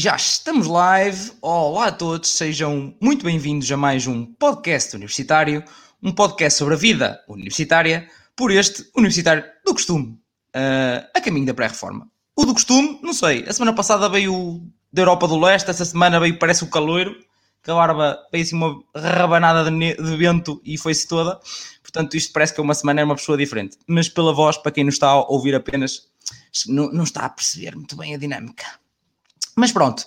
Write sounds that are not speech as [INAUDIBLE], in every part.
já estamos live. Olá a todos, sejam muito bem-vindos a mais um podcast universitário, um podcast sobre a vida universitária, por este universitário do costume, uh, a caminho da pré-reforma. O do costume, não sei, a semana passada veio da Europa do Leste, essa semana veio, parece o caloiro, que a barba veio assim uma rabanada de, de vento e foi-se toda. Portanto, isto parece que é uma semana é uma pessoa diferente. Mas pela voz, para quem nos está a ouvir apenas, não, não está a perceber muito bem a dinâmica. Mas pronto,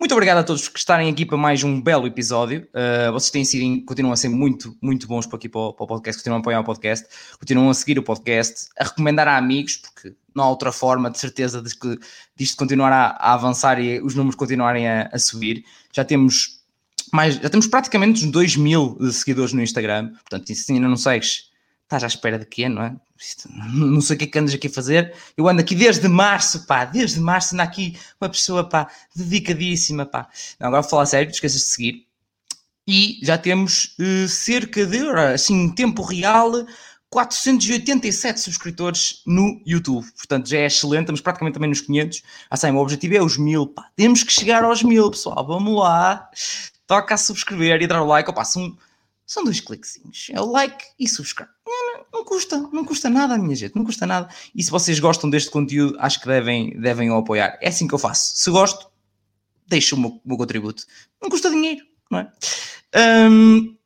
muito obrigado a todos por estarem aqui para mais um belo episódio. Uh, vocês têm sido, continuam a ser muito, muito bons para aqui para o, para o, podcast, continuam a apoiar o podcast, continuam a seguir o podcast, a recomendar a amigos, porque não há outra forma de certeza de que disto continuar a, a avançar e os números continuarem a, a, subir. Já temos mais, já temos praticamente uns 2 mil seguidores no Instagram, portanto, se ainda não segues, estás à espera de quê, não é? Isto, [LAUGHS] não sei o que é que andas aqui a fazer. Eu ando aqui desde março, pá, desde março ando aqui uma pessoa, pá, dedicadíssima, pá. Não, agora vou falar sério, esqueças de seguir. E já temos uh, cerca de, assim, em tempo real, 487 subscritores no YouTube. Portanto, já é excelente, estamos praticamente também nos 500. Assim, o objetivo é os 1000, pá. Temos que chegar aos 1000, pessoal. Vamos lá. Toca a subscrever e dar o like. Opa, são, são dois cliquezinhos. É o like e subscreve não custa, não custa nada, minha gente, não custa nada. E se vocês gostam deste conteúdo, acho que devem, devem o apoiar. É assim que eu faço. Se gosto, deixo o meu, o meu contributo. Não custa dinheiro, não é? Um,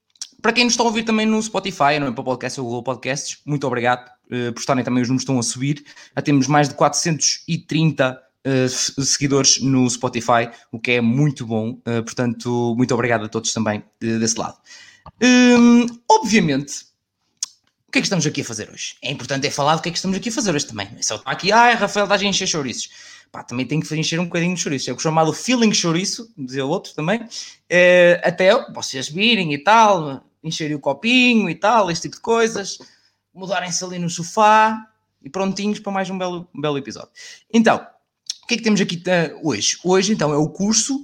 para quem nos está a ouvir também no Spotify, não é para o podcast ou Google Podcasts, muito obrigado uh, por estarem também, os números estão a subir. Já temos mais de 430 uh, eh, seguidores no Spotify, o que é muito bom. Uh, portanto, muito obrigado a todos também desse lado. Um, obviamente, o que é que estamos aqui a fazer hoje? É importante é falar do que é que estamos aqui a fazer hoje também. É só aqui, ah, Rafael, estás a encher chouriços. Pá, também tem que encher um bocadinho de chouriços. É o chamado feeling chouriço, dizer o outro também. É, até vocês virem e tal, encherem o copinho e tal, esse tipo de coisas, mudarem-se ali no sofá e prontinhos para mais um belo, um belo episódio. Então, o que é que temos aqui uh, hoje? Hoje, então, é o curso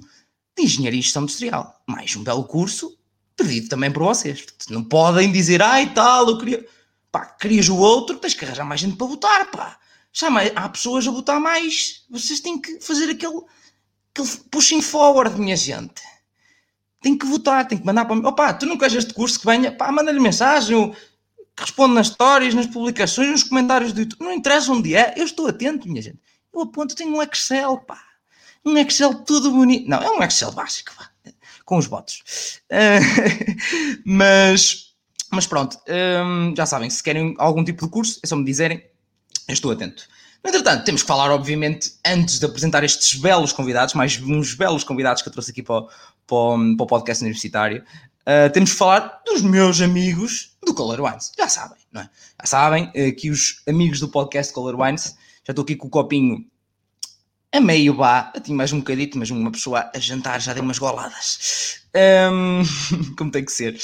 de Engenharia e Gestão Industrial. Mais um belo curso pedido também por vocês. Não podem dizer, ai tal, eu queria Pá, querias o outro, tens que arranjar mais gente para votar, pá. Chama, há pessoas a votar mais. Vocês têm que fazer aquele, aquele pushing forward, minha gente. Tem que votar, tem que mandar para mim. Opa, tu não queres este curso que venha? Pá, manda-lhe mensagem, eu respondo nas stories, nas publicações, nos comentários do YouTube. Não interessa onde é, eu estou atento, minha gente. Eu aponto, tenho um Excel, pá. Um Excel tudo bonito. Não, é um Excel básico, pá. Com os votos. Uh, [LAUGHS] mas mas pronto, hum, já sabem, se querem algum tipo de curso, é só me dizerem, eu estou atento. Entretanto, temos que falar, obviamente, antes de apresentar estes belos convidados, mais uns belos convidados que eu trouxe aqui para, o, para, para o podcast universitário, uh, temos que falar dos meus amigos do Color Wines. Já sabem, não é? Já sabem uh, que os amigos do podcast Color Wines, já estou aqui com o copinho a meio vá, eu tinha mais um bocadito, mas uma pessoa a jantar já deu umas goladas. Um, [LAUGHS] como tem que ser.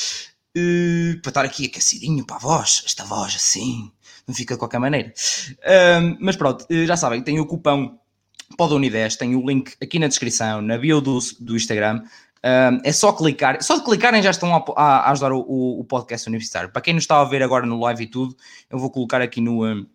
Uh, para estar aqui aquecidinho para a voz, esta voz assim, não fica de qualquer maneira. Uh, mas pronto, uh, já sabem, tem o cupão PODUNI10, tem o link aqui na descrição, na bio do, do Instagram. é só clicar, só de clicarem já estão a, a ajudar o, o, o, podcast universitário. Para quem nos está a ver agora no live e tudo, eu vou colocar aqui no, um,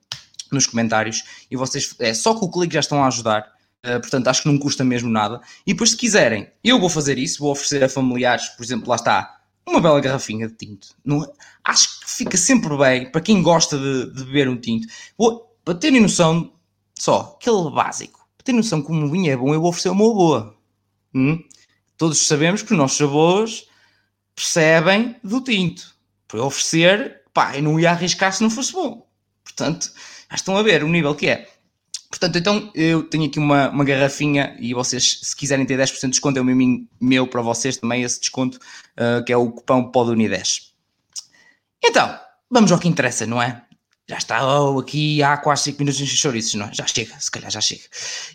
nos comentários e vocês, é só com o clique já estão a ajudar. Uh, portanto, acho que não custa mesmo nada. E depois, se quiserem, eu vou fazer isso, vou oferecer a familiares, por exemplo, lá está, uma bela garrafinha de tinto. Não, é? acho que fica sempre bem para quem gosta de, de beber um tinto. Vou, para terem noção, só aquele básico, para terem noção como o vinho é bom, eu vou oferecer uma boa. Hum? Todos sabemos que os nossos avós percebem do tinto. Para oferecer, pá, eu não ia arriscar se não fosse bom. Portanto, já estão a ver o nível que é. Portanto, então eu tenho aqui uma, uma garrafinha e vocês, se quiserem ter 10% de desconto, é o meu, meu para vocês também esse desconto, uh, que é o cupão PODUNI10. Então, vamos ao que interessa, não é? Já está oh, aqui há quase 5 minutos de chouriços, não é? Já chega, se calhar já chega.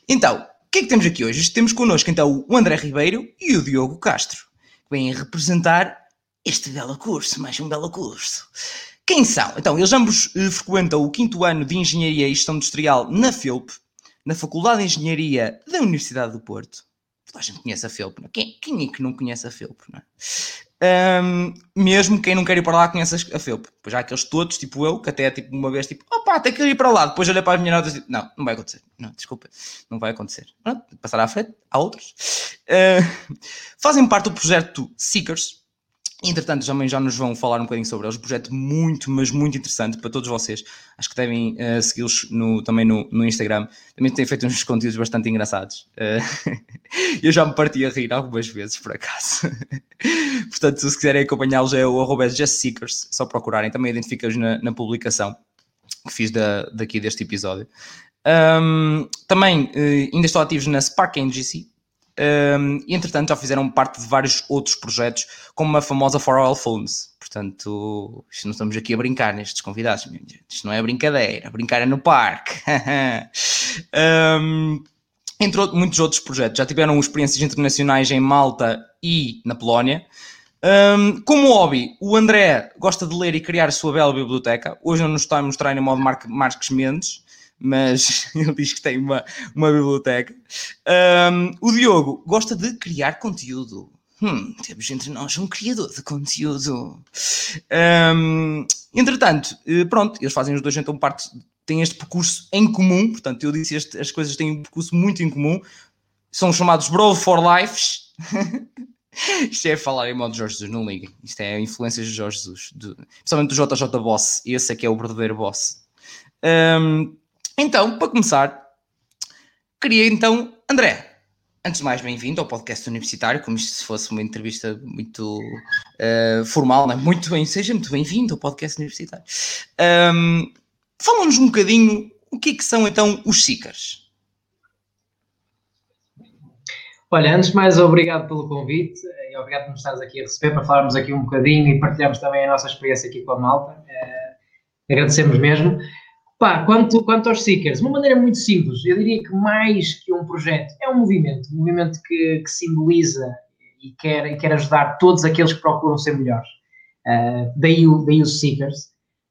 Então, o que é que temos aqui hoje? Temos connosco então o André Ribeiro e o Diogo Castro, que vêm representar este belo curso, mais um belo curso. Quem são? Então, eles ambos uh, frequentam o quinto ano de Engenharia e Gestão Industrial na FEUP, na Faculdade de Engenharia da Universidade do Porto. Toda a gente conhece a FEUP, não é? Quem, quem é que não conhece a FEUP, não é? Um, mesmo quem não quer ir para lá conhece a FEUP. Pois há aqueles todos, tipo eu, que até tipo uma vez tipo, opá, tem que ir para lá. Depois olhei para as minhas notas e tipo, não, não vai acontecer. Não, desculpa, não vai acontecer. Pronto, passar à frente, há outros. Uh, fazem parte do projeto Seekers, Entretanto, também já nos vão falar um bocadinho sobre eles. Um projeto muito, mas muito interessante para todos vocês. Acho que devem uh, segui-los no, também no, no, Instagram. Também têm feito uns conteúdos bastante engraçados. Uh, [LAUGHS] eu já me parti a rir algumas vezes, por acaso. [LAUGHS] Portanto, se quiserem acompanhá-los, é o arroba justseekers. Só procurarem. Também identifica-os na, na, publicação que fiz da, daqui deste episódio. Um, também uh, ainda estou ativos na Spark NGC, um, e entretanto já fizeram parte de vários outros projetos, como a famosa For All Phones. Portanto, isto não estamos aqui a brincar nestes convidados, isto não é brincadeira, brincar é no parque. [LAUGHS] um, entre muitos outros projetos, já tiveram experiências internacionais em Malta e na Polónia. Um, como hobby, o André gosta de ler e criar a sua bela biblioteca. Hoje não nos está a mostrar em modo Mar Marques Mendes, mas [LAUGHS] ele diz que tem uma, uma biblioteca. Um, o Diogo gosta de criar conteúdo. Hum, temos entre nós um criador de conteúdo. Um, entretanto, eh, pronto, eles fazem os dois então parte, têm este percurso em comum, portanto, eu disse este, as coisas têm um percurso muito em comum. São chamados Bro for Lives. [LAUGHS] Isto é falar em modo Jorge Jesus, não liguem. Isto é influências de Jorge Jesus, de, principalmente do JJ Boss. Esse é que é o verdadeiro boss. Um, então, para começar, queria então, André, antes de mais, bem-vindo ao podcast universitário, como se fosse uma entrevista muito uh, formal, não é? Muito bem, seja muito bem-vindo ao podcast universitário. Um, Fala-nos um bocadinho o que, é que são então os Seekers. Olha, antes de mais, obrigado pelo convite e obrigado por nos estares aqui a receber para falarmos aqui um bocadinho e partilharmos também a nossa experiência aqui com a malta. Uh, agradecemos mesmo. Pá, quanto, quanto aos Seekers, de uma maneira muito simples, eu diria que mais que um projeto, é um movimento, um movimento que, que simboliza e quer, e quer ajudar todos aqueles que procuram ser melhores. Uh, daí, o, daí os Seekers.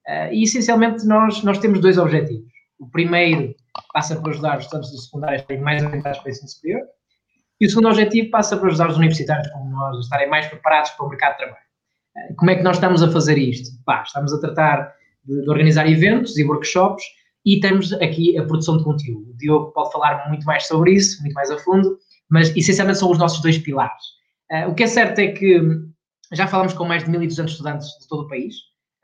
Uh, e essencialmente nós, nós temos dois objetivos. O primeiro passa por ajudar os estudantes do secundário a estarem mais orientados para o ensino superior. E o segundo objetivo passa por ajudar os universitários como nós a estarem mais preparados para o mercado de trabalho. Uh, como é que nós estamos a fazer isto? Pá, estamos a tratar de, de, organizar eventos e workshops e temos aqui a produção de conteúdo. O Diogo pode falar muito mais sobre isso, muito mais a fundo, mas essencialmente são os nossos dois pilares. Uh, o que é certo é que já falamos com mais de 1.200 estudantes de todo o país,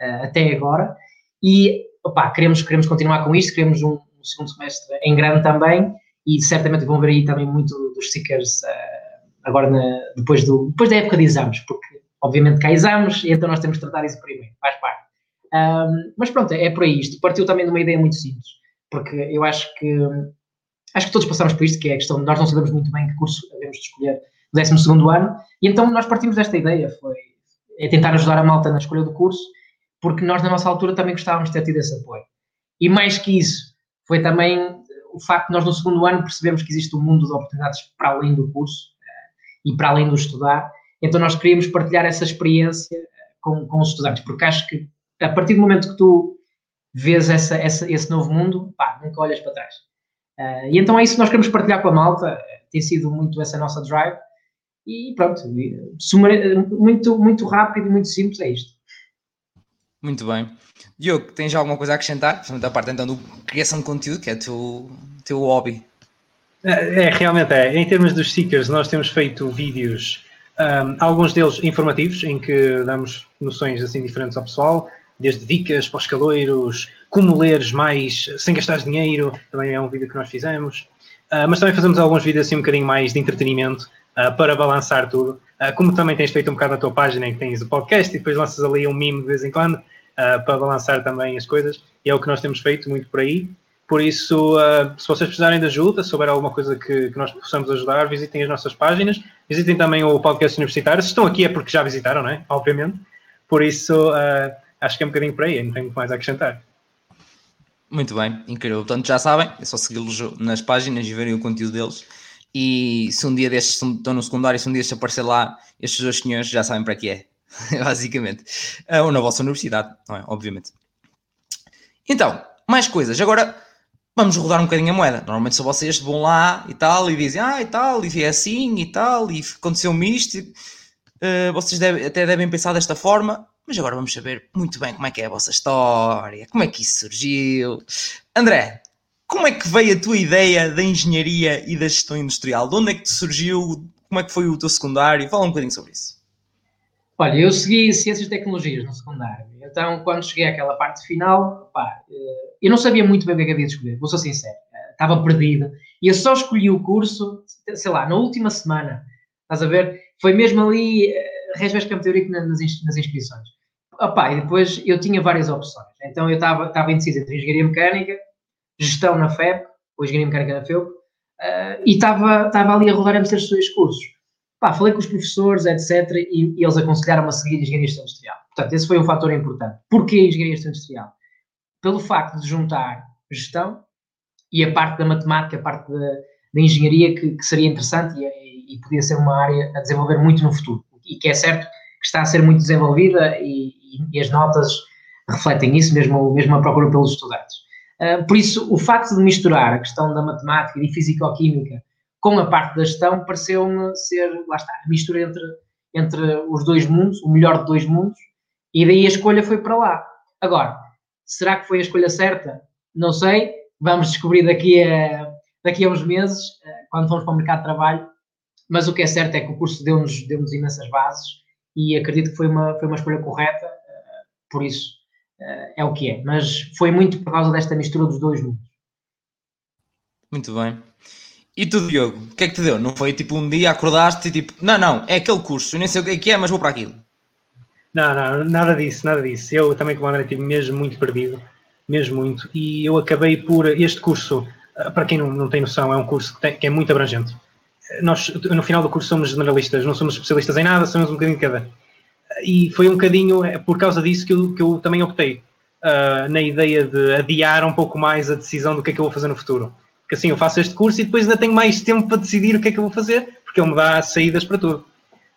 uh, até agora, e opa, queremos, queremos continuar com isto, queremos um, um, segundo semestre em grande também, e certamente vão ver aí também muito dos stickers uh, agora na, depois, do, depois da época de exames, porque obviamente há exames, então nós temos que tratar isso primeiro, faz parte. Um, mas pronto, é por aí. Isto partiu também de uma ideia muito simples, porque eu acho que acho que todos passamos por isto, que é a questão de nós não sabemos muito bem que curso devemos de escolher no 12 ano, e então nós partimos desta ideia, foi é tentar ajudar a malta na escolha do curso, porque nós na nossa altura também gostávamos de ter tido esse apoio. E mais que isso, foi também o facto de nós no segundo ano percebemos que existe um mundo de oportunidades para além do curso uh, e para além do estudar, então nós queríamos partilhar essa experiência com, com os estudantes, porque acho que a partir do momento que tu vês essa, essa, esse novo mundo, pá, nunca olhas para trás. Uh, e então é isso que nós queremos partilhar com a malta, tem sido muito essa nossa drive, e pronto, muito, muito rápido e muito simples é isto. Muito bem. Diogo, tens alguma coisa a acrescentar? Principalmente a parte então do criação de conteúdo, que é o teu, teu hobby. É, é, realmente é. Em termos dos stickers, nós temos feito vídeos, um, alguns deles informativos, em que damos noções assim diferentes ao pessoal, desde dicas para os caloiros, como leres mais sem gastar dinheiro, também é um vídeo que nós fizemos. Uh, mas também fazemos alguns vídeos assim um bocadinho mais de entretenimento uh, para balançar tudo. Uh, como também tens feito um bocado na tua página em que tens o podcast e depois lanças ali um meme de vez em quando para balançar também as coisas. E é o que nós temos feito muito por aí. Por isso, se vocês precisarem de ajuda, se houver alguma coisa que, que, nós possamos ajudar, visitem as nossas páginas, visitem também o podcast universitário. Se estão aqui é porque já visitaram, não é? Obviamente. Por isso, acho que é um bocadinho por aí, não tenho mais a acrescentar. Muito bem, incrível. Portanto, já sabem, é só segui-los nas páginas e verem o conteúdo deles. E se um dia destes estão no secundário, se um dia destes aparecer lá estes dois senhores, já sabem para que é, [LAUGHS] basicamente. Ah, ou na vossa universidade, não é? Obviamente. Então, mais coisas. Agora vamos rodar um bocadinho a moeda. Normalmente são vocês vão lá e tal, e dizem, ah, e tal, e é assim e tal, e aconteceu-me isto. Uh, vocês deve, até devem pensar desta forma, mas agora vamos saber muito bem como é que é a vossa história, como é que isso surgiu. André, como é que veio a tua ideia da engenharia e da gestão industrial? De onde é que te surgiu? Como é que foi o teu secundário? Fala um bocadinho sobre isso. Olha, eu segui Ciências e Tecnologias no secundário. Então, quando cheguei àquela parte final, pá, eh, eu não sabia muito bem o que é havia de escolher, vou ser sincero. Eh, estava perdido. E eu só escolhi o curso, sei lá, na última semana. Estás a ver? Foi mesmo ali, eh, Resvés Teórico nas, nas inscrições. Opa, e depois eu tinha várias opções. Então eu estava, indeciso entre engenharia mecânica, gestão na FEP, ou engenharia mecânica na FEUP, uh, e estava, estava ali a rodar entre estes dois cursos. Pá, falei com os professores, etc., e, e eles aconselharam-me a seguir engenharia industrial. Portanto, esse foi um fator importante. Porquê engenharia industrial? Pelo facto de juntar gestão e a parte da matemática, a parte da, da engenharia, que, que, seria interessante e, e, podia ser uma área a desenvolver muito no futuro. E que é certo que está a ser muito desenvolvida e, e as notas refletem isso, mesmo, mesmo a procura pelos estudantes. Uh, por isso, o facto de misturar a questão da matemática e físico-química com a parte da gestão pareceu-me ser, lá está, a mistura entre, entre os dois mundos, o melhor de dois mundos, e daí a escolha foi para lá. Agora, será que foi a escolha certa? Não sei, vamos descobrir daqui a, daqui a uns meses, ah, quando formos para o mercado de trabalho, mas o que é certo é que o curso deu-nos deu imensas bases e acredito que foi uma, foi uma escolha correta, ah, por isso uh, é o que é. Mas foi muito por causa desta mistura dos dois mundos. Muito bem. E tu, Diogo, o que é que te deu? Não foi tipo um dia acordaste e tipo, não, não, é aquele curso, eu nem sei o que é que é, mas vou para aquilo. Não, não, nada disso, nada disso. Eu também, como André, estive mesmo muito perdido, mesmo muito. E eu acabei por. Este curso, eh, para quem não, não tem noção, é um curso que, tem, que é muito abrangente. Nós, no final do curso, somos generalistas, não somos especialistas em nada, somos um bocadinho de cada e foi um bocadinho é, por causa disso que eu, que eu também optei uh, na ideia de adiar um pouco mais a decisão do que é que eu vou fazer no futuro. Porque assim eu faço este curso e depois ainda tenho mais tempo para decidir o que é que eu vou fazer, porque ele me dá saídas para tudo.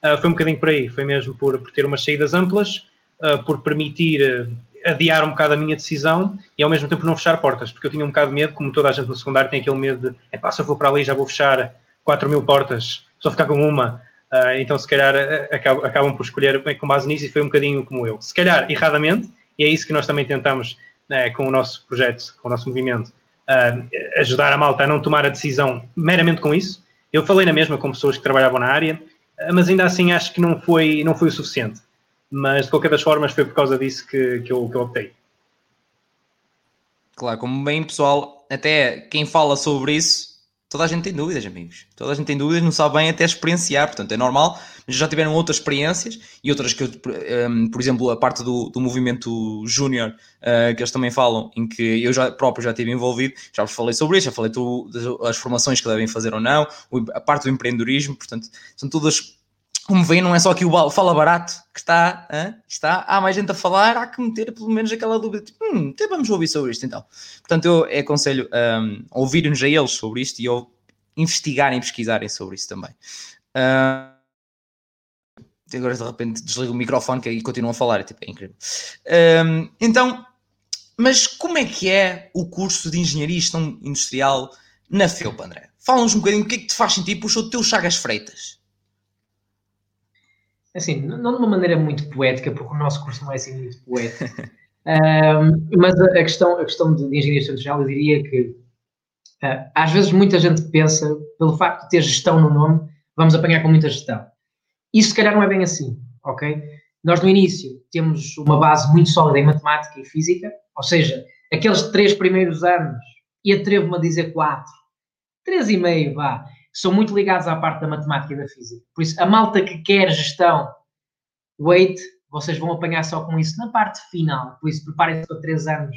Uh, foi um bocadinho por aí, foi mesmo por, por ter umas saídas amplas, uh, por permitir adiar um bocado a minha decisão e ao mesmo tempo não fechar portas, porque eu tinha um bocado de medo, como toda a gente no secundário tem aquele medo de, é pá, se eu vou para ali já vou fechar 4 mil portas, só ficar com uma, Uh, então, se calhar, uh, acabam, acabam, por escolher com base nisso e foi um bocadinho como eu. Se calhar, erradamente, e é isso que nós também tentamos uh, com o nosso projeto, com o nosso movimento, ajudar a malta a não tomar a decisão meramente com isso. Eu falei na mesma com pessoas que trabalhavam na área, mas ainda assim acho que não foi, não foi o suficiente. Mas, de qualquer das formas, foi por causa disso que, que, eu, que eu optei. Claro, como bem pessoal, até quem fala sobre isso toda a gente tem dúvidas, amigos. Toda a gente tem dúvidas, não sabe bem até experienciar, portanto é normal, mas já tiveram outras experiências e outras que, um, por exemplo, a parte do, do movimento júnior, uh, que eles também falam, em que eu já próprio já estive envolvido, já vos falei sobre isso, já falei tu, das formações que devem fazer ou não, a parte do empreendedorismo, portanto, são todas como veem, não é só aqui o fala barato que está, hein? está, há mais gente a falar, há que meter pelo menos aquela dúvida, tipo, hum, até vamos ouvir sobre isto então. Portanto, eu aconselho um, ouvirem-nos a eles sobre isto e a investigarem e pesquisarem sobre isso também. Uh, agora de repente desligo o microfone que aí continuam a falar, é, tipo, é incrível. Um, então, mas como é que é o curso de Engenharia e Industrial na FEUP, André? Fala-nos um bocadinho o que é que te faz sentir puxou o teu Chagas Freitas assim, não de uma maneira muito poética, porque o nosso curso não é assim muito poético, [LAUGHS] um, mas a, questão, a questão de, de engenharia industrial, eu diria que uh, às vezes muita gente pensa, pelo facto de ter gestão no nome, vamos apanhar com muita gestão. Isso se calhar não é bem assim, ok? Nós no início temos uma base muito sólida em matemática e física, ou seja, aqueles três primeiros anos, e atrevo-me a dizer quatro, três e meio, vá, são muito ligados à parte da matemática e da física. Por isso, a malta que quer gestão, wait, vocês vão apanhar só com isso na parte final. Por isso, preparem-se para três anos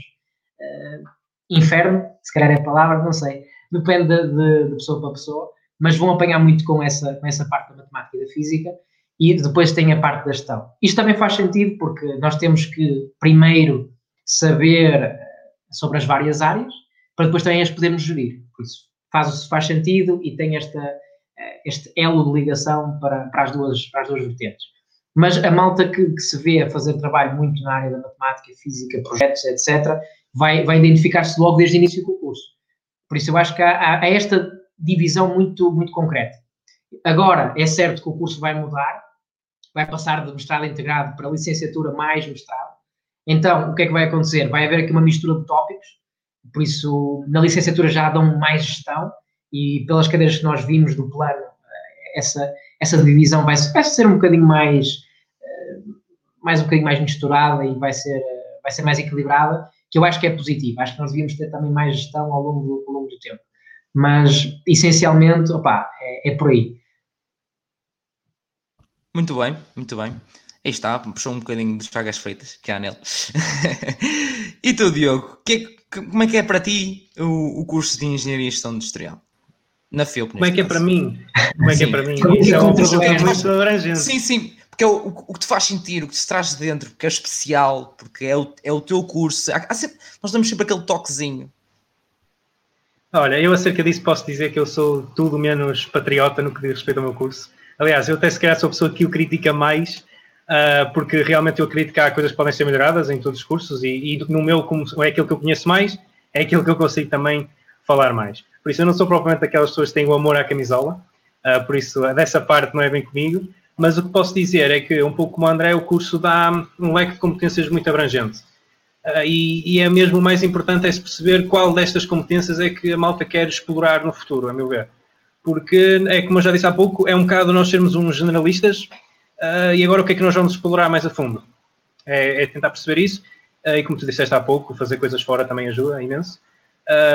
uh, inferno, se calhar é a palavra, não sei. Depende de, de, de, pessoa para pessoa, mas vão apanhar muito com essa, com essa parte da matemática e da física. E depois tem a parte da gestão. Isto também faz sentido porque nós temos que primeiro saber eh, sobre as várias áreas para depois também as podermos gerir. Por isso, faz, faz sentido e tem esta, eh, este elo de ligação para, para, as, duas, para as duas vertentes. Mas a malta que, que, se vê a fazer trabalho muito na área da matemática, física, projetos, etc., vai, vai identificar-se logo desde o início do curso. Por isso eu acho que há, há, esta divisão muito, muito concreta. Agora, é certo que o curso vai mudar, vai passar de mestrado integrado para licenciatura mais mestrado. Então, o que é que vai acontecer? Vai haver aqui uma mistura de tópicos, por isso, na licenciatura já dão mais gestão e pelas cadeiras que nós vimos do plano, eh, essa, essa divisão vai, vai ser um bocadinho mais, eh, mais um bocadinho mais misturada e vai ser, vai ser mais equilibrada, que eu acho que é positivo. Acho que nós devíamos ter também mais gestão ao longo do, ao longo do tempo. Mas, essencialmente, opa, é, é por aí. Muito bem, muito bem. Aí está, puxou um bocadinho de chagas feitas, que há nele. [LAUGHS] e tu, Diogo, que é, como é que é para ti o, o curso de Engenharia e Gestão Industrial? Na FEUP, Como é que é para mim? Como é que é para mim? Isso é uma pergunta muito abrangente. Sim, sim, porque é o, o, que te faz sentir, o que te traz de dentro, porque é especial, porque é o, é o teu curso. Há, há sempre, nós damos sempre aquele toquezinho. Olha, eu acerca disso posso dizer que eu sou tudo menos patriota no que diz respeito ao meu curso. Aliás, eu até se calhar sou a pessoa que o critica mais, uh, porque realmente eu acredito que há coisas que podem ser melhoradas em todos os cursos e, e no meu, como é aquilo que eu conheço mais, é aquilo que eu consigo também falar mais. Por isso, eu não sou propriamente aquelas pessoas que têm o amor à camisola, uh, por isso, dessa parte não é bem comigo, mas o que posso dizer é que, um pouco como o André, o curso dá um leque de competências muito abrangente. Uh, e, e, é mesmo o mais importante é se perceber qual destas competências é que a malta quer explorar no futuro, a meu ver. Porque, é como eu já disse há pouco, é um bocado nós sermos uns generalistas uh, e agora o que é que nós vamos explorar mais a fundo? É, é tentar perceber isso uh, e, como tu disseste há pouco, fazer coisas fora também ajuda imenso.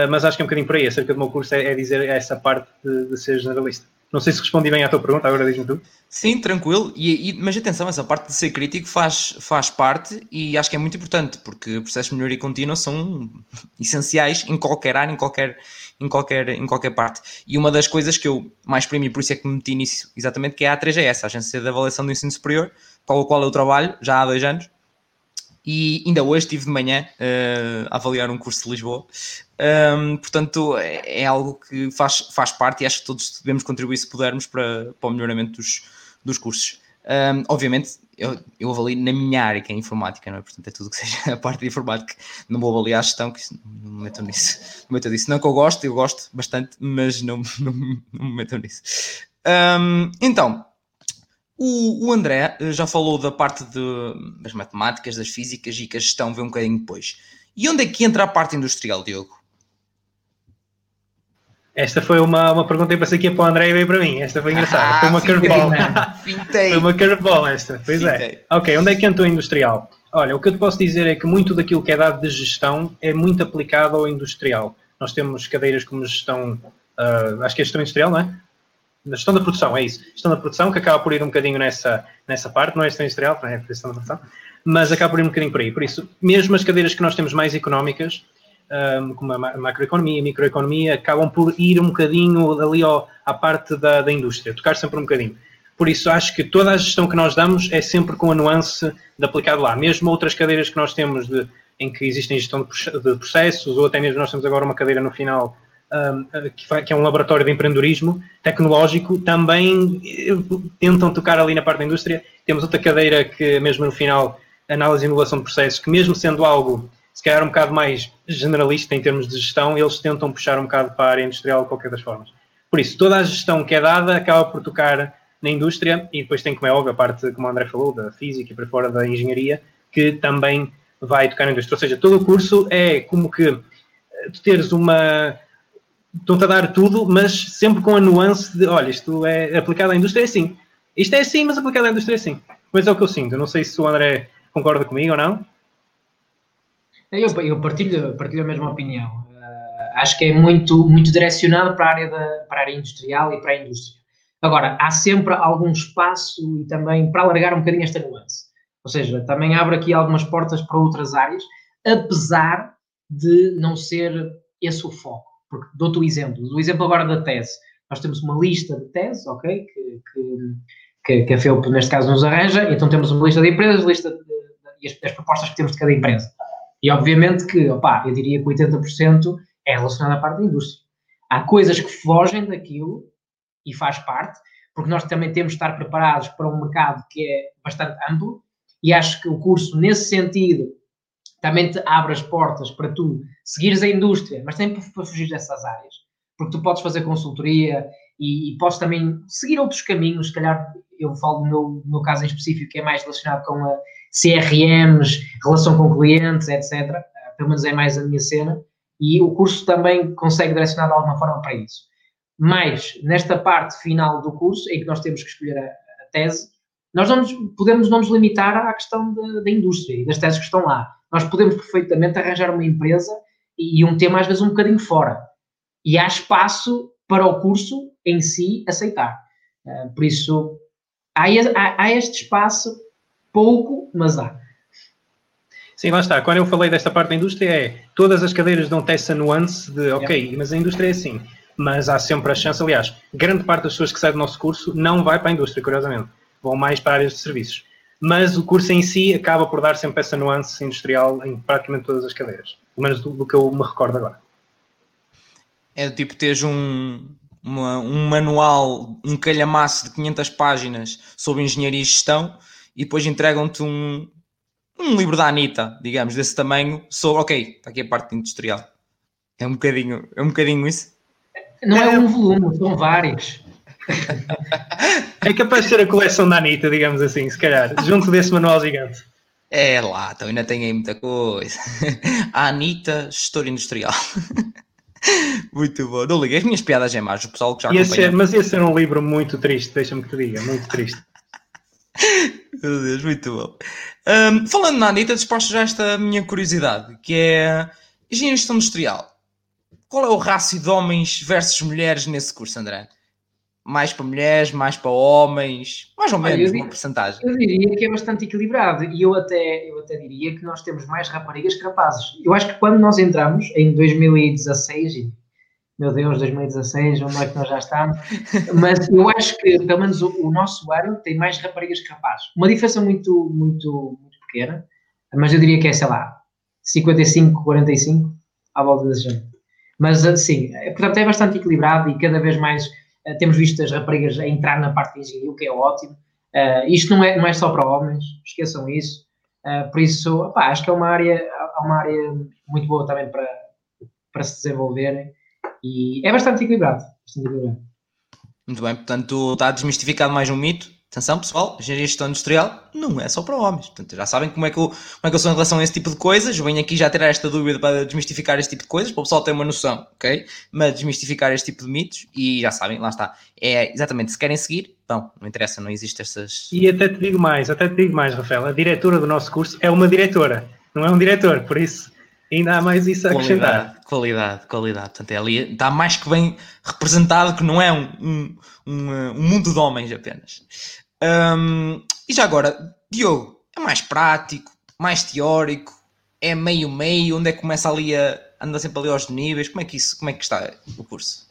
mas acho que é um bocadinho por aí, acerca do meu curso, é, é dizer essa parte de, de ser generalista. Não sei se respondi bem à tua pergunta, agora diz-me tu. Sim, tranquilo. E, e, mas atenção, essa parte de ser crítico faz, faz parte e acho que é muito importante, porque processos de melhoria contínua são [LAUGHS] essenciais em qualquer área, em qualquer, em, qualquer, em qualquer parte. E uma das coisas que eu mais primi, por isso é que me meti nisso, exatamente, que é a A3GS, a Agência de Avaliação do Ensino Superior, com a qual eu trabalho já há dois anos. E ainda hoje estive de manhã uh, a avaliar um curso de Lisboa um, portanto, é, é, algo que faz, faz parte e acho que todos devemos contribuir se pudermos para, para o melhoramento dos, dos cursos. Um, obviamente, eu, eu avalio na minha área, que é informática, não é? Portanto, é tudo que [LAUGHS] seja a parte de informática. Não vou avaliar a gestão, que não me metam nisso. Não me metam nisso. Não que eu gosto, eu gosto bastante, mas não, [LAUGHS] não, não me metam nisso. Um, então, o, o, André eh, já falou da parte de, das matemáticas, das físicas e que a gestão vem um bocadinho depois. E onde é que entra a parte industrial, Diogo? Esta foi uma, uma pergunta que pensei que ia para o André e veio para mim. Esta foi engraçada. Ah, foi uma curveball. [LAUGHS] foi uma curveball esta. Pois é. Fintei. é. Ok, onde é que entrou industrial? Olha, o que eu te posso dizer é que muito daquilo que é dado de gestão é muito aplicado ao industrial. Nós temos cadeiras como gestão, uh, acho que é gestão industrial, não é? Na gestão da produção, é isso. Gestão da produção, que acaba por ir um bocadinho nessa, nessa parte, não é gestão industrial, não é gestão da produção, mas acaba por ir um bocadinho por aí. Por isso, mesmo as cadeiras que nós temos mais económicas, um, como a macroeconomia, a microeconomia, acabam por ir um bocadinho ali ao, à parte da, da indústria, tocar sempre um bocadinho. Por isso, acho que toda a gestão que nós damos é sempre com a nuance de aplicado lá. Mesmo outras cadeiras que nós temos de, em que existem gestão de processos, ou até mesmo nós temos agora uma cadeira no final que, é um laboratório de empreendedorismo tecnológico, também eh, tentam tocar ali na parte da indústria. Temos outra cadeira que, mesmo no final, análise e inovação de processos, que mesmo sendo algo se calhar um bocado mais generalista em termos de gestão, eles tentam puxar um bocado para a área industrial de qualquer das formas. Por isso, toda a gestão que é dada acaba por tocar na indústria e depois tem, como é óbvio, a parte, como o André falou, da física e para fora da engenharia, que também vai tocar na indústria. Ou seja, todo o curso é como que eh, tu teres uma. Estão-te a dar tudo, mas sempre com a nuance de: olha, isto é aplicado à indústria, é assim. Isto é assim, mas aplicado à indústria é assim. Pois é o que eu sinto. Não sei se o André concorda comigo ou não. Eu, eu partilho, partilho a mesma opinião. Uh, acho que é muito, muito direcionado para a, área da, para a área industrial e para a indústria. Agora, há sempre algum espaço e também para alargar um bocadinho esta nuance. Ou seja, também abre aqui algumas portas para outras áreas, apesar de não ser esse o foco. Porque dou-te o exemplo. O exemplo agora da tese. Nós temos uma lista de teses, ok? Que, que, que a FEUP, neste caso, nos arranja. Então temos uma lista de empresas, lista de, de, e as, as propostas que temos de cada empresa. E obviamente que, opá, eu diria que 80% é relacionado à parte da indústria. Há coisas que fogem daquilo e faz parte, porque nós também temos de estar preparados para um mercado que é bastante amplo e acho que o curso, nesse sentido, também te abre as portas para tu seguires a indústria, mas também para fugir dessas áreas. Porque tu podes fazer consultoria e, e, posso também seguir outros caminhos, se calhar eu falo do meu, caso em específico, que é mais relacionado com a CRMs, relação com clientes, etc. Uh, pelo menos é mais a minha cena, e o curso também consegue direcionar de alguma forma para isso. Mas, nesta parte final do curso, em que nós temos que escolher a, a tese, nós não nos, podemos não nos limitar à questão da indústria e das teses que estão lá. Nós podemos perfeitamente arranjar uma empresa e, um tema às vezes um bocadinho fora. E há espaço para o curso em si aceitar. Uh, por isso, há, há, há este espaço, pouco, mas há. Sim, lá está. Quando eu falei desta parte da indústria, é todas as cadeiras dão essa nuance de ok, mas a indústria é assim. Mas há sempre a chance, aliás, grande parte das pessoas que saem do nosso curso não vai para a indústria, curiosamente vão mais para áreas de serviços. Mas o curso em si acaba por dar sempre essa nuance industrial em praticamente todas as cadeiras, pelo menos do, do que eu me recordo agora. É tipo teres um, uma, um manual, um calhamaço de 500 páginas sobre engenharia e gestão e depois entregam-te um, um livro da Anitta, digamos, desse tamanho, sobre, ok, está aqui a parte industrial. É um bocadinho, é um bocadinho isso? Não é, é um volume, são vários. [LAUGHS] é capaz de ser a coleção da Anitta, digamos assim, se calhar, junto desse manual gigante. É lá, então ainda tem aí muita coisa. [LAUGHS] A Anitta, gestora industrial. [LAUGHS] Muito bom. Não liguei, as minhas piadas é mais, o pessoal que já ia ser, Mas ia ser um livro muito triste, deixa-me que te diga, muito triste. [LAUGHS] Meu Deus, muito bom. Um, falando na Anitta, despacho já esta minha curiosidade, que é engenharia industrial. Qual é o rácio de homens versus mulheres nesse curso, André? Mais para mulheres, mais para homens, mais ou menos uma porcentagem. Eu diria que é bastante equilibrado e eu até, eu até diria que nós temos mais raparigas que rapazes. Eu acho que quando nós entramos em 2016, meu Deus, 2016, onde é que nós já estamos? [LAUGHS] Mas eu acho que pelo menos o, o nosso ano tem mais raparigas que rapazes. Uma diferença muito, muito, muito pequena, mas eu diria que é, sei lá, 55, 45, à volta desse género. Mas sim, é, portanto é bastante equilibrado e cada vez mais eh, temos visto as raparigas a entrar na parte de engenharia, o que é ótimo. Uh, isto não é, não é só para homens, esqueçam isso. Uh, por isso, acho que é uma área, uma área muito boa também para, para se desenvolverem e é bastante equilibrado, bastante equilibrado. Muito bem, portanto está desmistificado mais um mito Atenção pessoal, engenharia gestão industrial não é só para homens. Portanto, já sabem como é, que eu, como é que eu sou em relação a esse tipo de coisas. Eu venho aqui já tirar esta dúvida para desmistificar este tipo de coisas, para o pessoal ter uma noção, ok? Mas desmistificar este tipo de mitos e já sabem, lá está. É exatamente, se querem seguir, bom, não interessa, não existe essas. E até te digo mais, até te digo mais, Rafael. A diretora do nosso curso é uma diretora, não é um diretor, por isso ainda há mais isso a acrescentar. Qualidade, qualidade. Portanto, é ali, está mais que bem representado que não é um, um, um, um mundo de homens apenas. Um, e já agora, Diogo, é mais prático, mais teórico, é meio-meio, onde é que começa ali a andar sempre ali aos níveis? Como é que isso, como é que está o curso?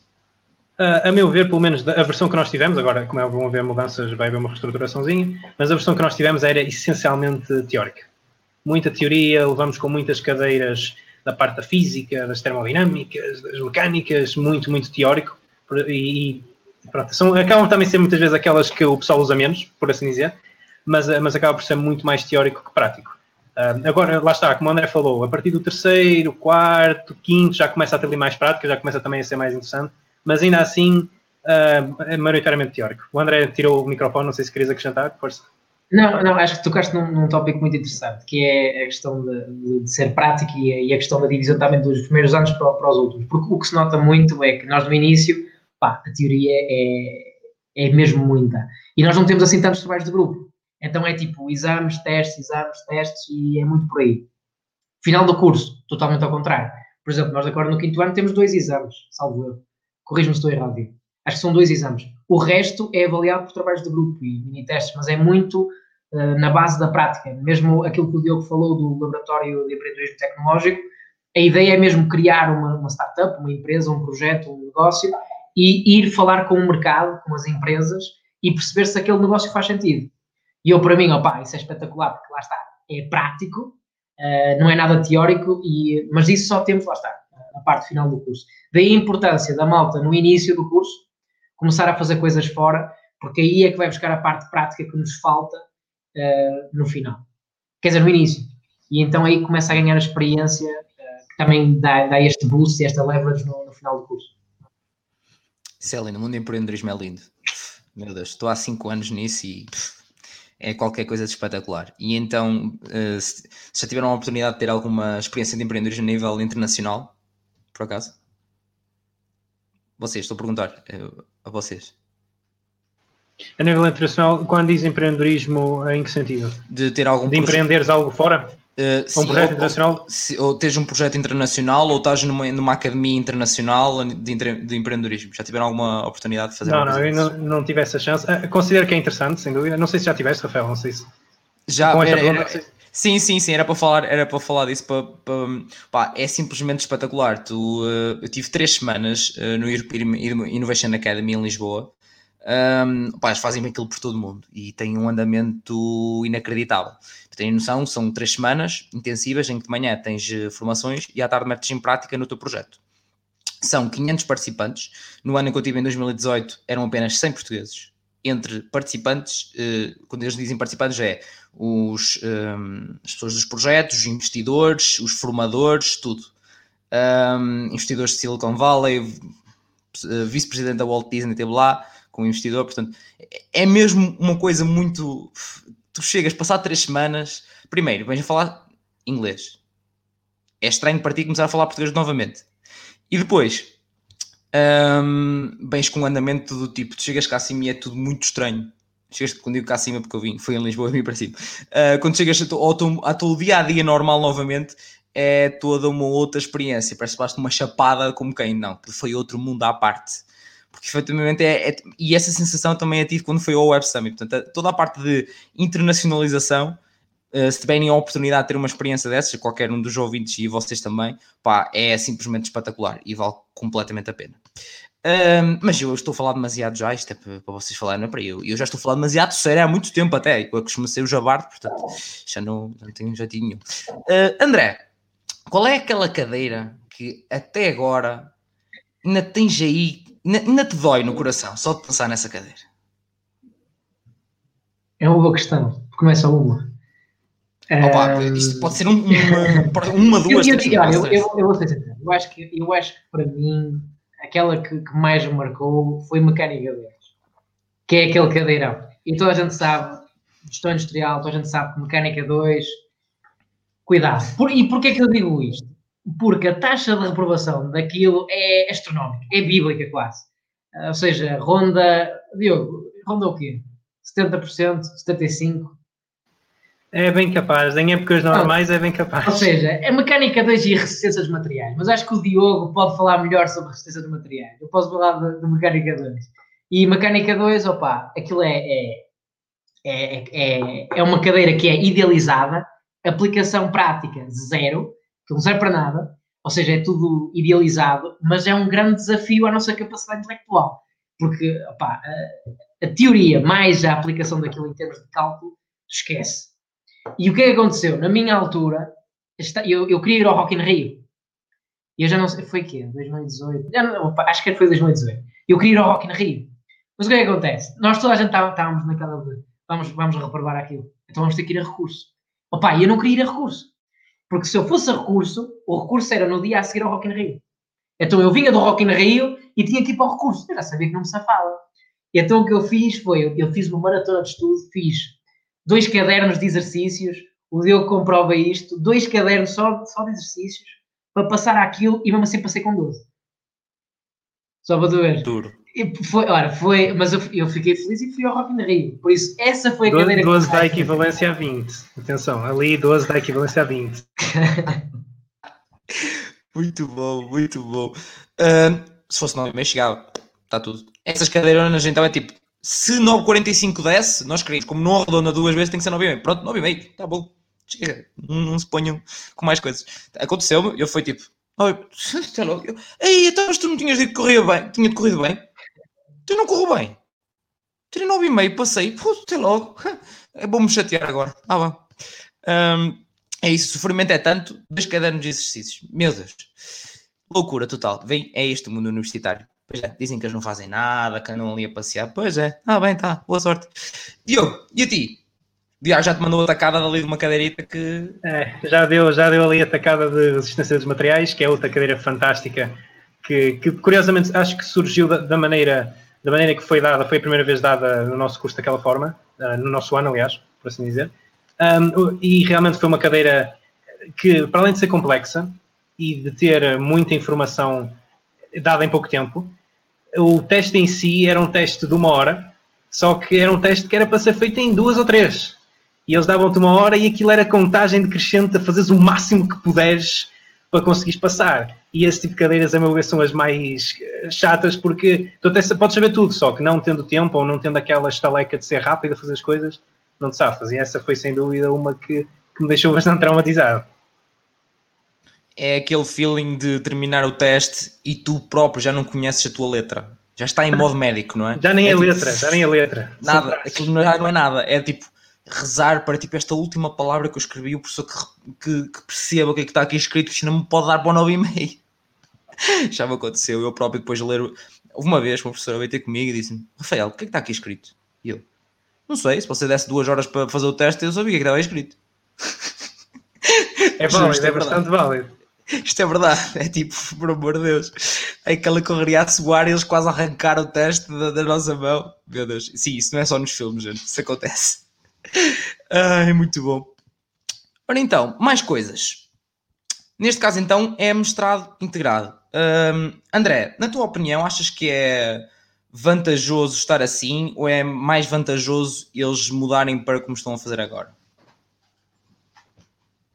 Uh, a meu ver, pelo menos a versão que nós tivemos, agora como é, vão haver mudanças, vai haver uma reestruturaçãozinha, mas a versão que nós tivemos era essencialmente teórica. Muita teoria, levamos com muitas cadeiras da parte da física, das termodinâmicas, das mecânicas, muito, muito teórico, e, pronto, são, acabam também ser muitas vezes aquelas que o pessoal usa menos, por assim dizer, mas, eh, mas acaba por ser muito mais teórico que prático. Uh, agora, lá está, como o André falou, a partir do terceiro, quarto, quinto, já começa a ter ali mais prática, já começa também a ser mais interessante, mas ainda assim uh, é maioritariamente teórico. O André tirou o microfone, não sei se querias acrescentar, força. Não, não, acho que tocaste num, num tópico muito interessante, que é a questão de, de ser prático e a, e a, questão da divisão também dos primeiros anos para, para os últimos. Porque o que se nota muito é que nós no início pá, a teoria é, é mesmo muita. E nós não temos assim tantos trabalhos de grupo. Então é tipo exames, testes, exames, testes e é muito por aí. Final do curso, totalmente ao contrário. Por exemplo, nós agora no quinto ano temos dois exames, salvo eu. Corrijo-me se estou errado. Acho que são dois exames. O resto é avaliado por trabalhos de grupo e mini-testes, mas é muito uh, na base da prática. Mesmo aquilo que o Diogo falou do Laboratório de Empreendedorismo Tecnológico, a ideia é mesmo criar uma, uma startup, uma empresa, um projeto, um negócio e ir falar com o mercado, com as empresas e perceber se aquele negócio faz sentido. E eu, para mim, opá, isso é espetacular, porque lá está, é prático, uh, não é nada teórico, e, mas isso só temos, lá está, na parte final do curso. Daí a importância da malta, no início do curso, começar a fazer coisas fora, porque aí é que vai buscar a parte prática que nos falta uh, no final. Quer dizer, no início. E então aí começa a ganhar a experiência uh, que também dá, dá este boost e esta leverage no, no final do curso. Isso é lindo, o mundo do empreendedorismo é lindo. Meu Deus, estou há 5 anos nisso e é qualquer coisa de espetacular. E então, uh, se, já tiveram a oportunidade de ter alguma experiência de empreendedorismo a nível internacional, por acaso? Vocês, estou a perguntar a vocês. A nível internacional, quando diz empreendedorismo, em que sentido? De ter algum De empreenderes algo fora? Uh, um projeto ou, internacional? Ou, se, ou tens um projeto internacional ou estás numa, numa academia internacional de, de, empreendedorismo. Já tiveram alguma oportunidade de fazer Não, não, eu não, não, tive essa chance. Uh, considero que é interessante, sem dúvida. Não sei se já tiveste, Rafael, não sei se. Já, era, era, sim, sim, sim, era para falar, era para falar disso. Pá, é simplesmente espetacular. Tu, uh, eu tive três semanas no European Innovation Academy em Lisboa. Um, pá, fazem aquilo por todo o mundo e têm um andamento inacreditável. Têm noção, são três semanas intensivas em que de manhã tens eh, formações e à tarde metes em prática no teu projeto. São 500 participantes. No ano em que eu tive em 2018 eram apenas 100 portugueses. Entre participantes, eh, quando eles dizem participantes, é os, um, as pessoas dos projetos, os investidores, os formadores, tudo. Um, investidores de Silicon Valley, eh, vice-presidente da Walt Disney esteve lá com o investidor, portanto, é mesmo uma coisa muito tu chegas, passar três semanas, primeiro, vens a falar inglês. É estranho para ti começar a falar português novamente. E depois, um, vens com andamento do tipo, tu chegas cá acima e é tudo muito estranho. Chegas, quando digo cá acima, porque eu vim, fui em Lisboa, vim para cima. Uh, quando chegas ao teu, ao teu dia a dia normal novamente, é toda uma outra experiência. Parece que basta uma chapada como quem? Não, foi outro mundo à parte porque efetivamente é, é, e essa sensação também a tive quando foi ao Web Summit, portanto toda a parte de internacionalização uh, se tiverem a oportunidade de ter uma experiência dessas, qualquer um dos ouvintes e vocês também, pá, é simplesmente espetacular e vale completamente a pena. Um, mas eu estou a falar demasiado já, isto é para, para vocês falarem, não é para eu. Eu já estou a falar demasiado sério há muito tempo até, eu costumo ser o jabardo, portanto já não, não tenho jeitinho nenhum. Uh, André, qual é aquela cadeira que até agora ainda tens aí Ainda te dói no coração só de pensar nessa cadeira? É uma boa questão. Começa uma. Opa, isto pode ser um, uma, uma, duas, eu, eu, eu, eu, eu, vou ser eu acho que Eu acho que para mim, aquela que, que mais me marcou foi Mecânica 2, que é aquele cadeirão. E toda a gente sabe, gestão industrial, toda a gente sabe que Mecânica 2, cuidado. Por, e porquê é que eu digo isto? porque a taxa de reprovação daquilo é astronómica, é bíblica quase. Ou seja, ronda, Diogo, ronda o quê? 70%, 75%? É bem capaz, em épocas normais é bem capaz. Ou seja, é mecânica 2 e resistência dos materiais, mas acho que o Diogo pode falar melhor sobre resistência dos materiais. Eu posso falar de, de mecânica 2. E mecânica 2, opa, aquilo é, é, é, é, é uma cadeira que é idealizada, aplicação prática zero, que não serve para nada, ou seja, é tudo idealizado, mas é um grande desafio à nossa capacidade intelectual, porque opa, a, a, teoria mais a aplicação daquilo em termos de cálculo, esquece. E o que é que aconteceu? Na minha altura, eu, eu queria ir ao Rock in Rio. E eu já não sei, foi quê? 2018? Não, acho que foi 2018. Eu queria ir ao Rock in Rio. Mas o que é que acontece? Nós toda a gente estávamos naquela de, vamos, vamos reprovar aquilo. Então vamos ter que ir a recurso. Opa, eu não queria ir a recurso. Porque se eu fosse a recurso, o recurso era no dia a seguir ao Rock in Rio. Então eu vinha do Rock in Rio e tinha que ir para o recurso. Eu já sabia que não me safava. Então o que eu fiz foi, eu, eu fiz uma maratona de estudo, fiz dois cadernos de exercícios, o Diogo comprova isto, dois cadernos só, só de exercícios, para passar aquilo e mesmo assim passei com 12. Só para tu ver. Duro. E foi, ora, foi, mas eu, eu, fiquei feliz e fui ao Rock in Rio. Por isso, essa foi a 12, cadeira 12 que dá equivalência a 20. Atenção, ali 12 dá equivalência a 20. muito bom, muito bom. Uh, se fosse 9,5 chegava. Está tudo. Essas cadeironas então é tipo, se 9,45 desce, nós queremos, como não arredonda duas vezes, tem que ser 9,5. Pronto, 9,5, está bom. Chega. Não, se ponham com mais coisas. Aconteceu-me, eu fui tipo, está [LAUGHS] louco. Ei, então, tu não tinhas dito que corria bem? Tinha corrido bem? Tu não correu bem. Tirei 9,5, passei. Pô, até logo. É bom me chatear agora. Ah, bom. Um, é isso, o sofrimento é tanto, dois cadernos de exercícios. Meu Deus. Loucura total. Vem, é este o mundo universitário. Pois é, dizem que eles não fazem nada, que andam ali a passear. Pois é, ah, bem, tá, boa sorte. Diogo, e a ti? Diago já te mandou a tacada ali de uma cadeirita que. É, já deu, já deu ali a tacada de resistência dos materiais, que é outra cadeira fantástica que, que curiosamente acho que surgiu da, da, maneira, da maneira que foi dada, foi a primeira vez dada no nosso curso daquela forma, uh, no nosso ano, aliás, por assim dizer. Um, e realmente foi uma cadeira que, para além de ser complexa e de ter muita informação dada em pouco tempo, o teste em si era um teste de uma hora, só que era um teste que era para ser feito em duas ou três. E eles davam-te uma hora e aquilo era contagem decrescente a fazeres o máximo que puderes para conseguires passar. E esse tipo de cadeiras, a meu ver, são as mais eh, chatas, porque tu até podes saber tudo, só que não tendo tempo ou não tendo aquela estaleca de ser rápido a fazer as coisas, não te safas. E essa foi sem dúvida uma que, que me deixou bastante traumatizado. É aquele feeling de terminar o teste e tu próprio já não conheces a tua letra. Já está em modo médico, não é? Já nem é a tipo, letra, já nem a letra. Nada, aquilo não é nada. É tipo rezar para tipo esta última palavra que eu escrevi, o professor que, que, que perceba o que é que está aqui escrito, senão me pode dar para o 9,5. [LAUGHS] Já me aconteceu, eu próprio depois de ler. Houve uma vez que o professor veio ter comigo e disse-me: Rafael, o que é que está aqui escrito? E eu: Não sei, se você desse duas horas para fazer o teste, eu sabia o que estava escrito. É [LAUGHS] válido, é, é bastante válido. Isto é verdade, é tipo, [LAUGHS] por amor de Deus, é aquela correria a suar e eles quase arrancaram o teste da, da, nossa mão. Meu Deus, sim, isso não é só nos filmes, gente, isso acontece. Ai, muito bom. Ora então, mais coisas. Neste caso, então, é mestrado integrado. Um, André, na tua opinião, achas que é vantajoso estar assim ou é mais vantajoso eles mudarem para como estão a fazer agora?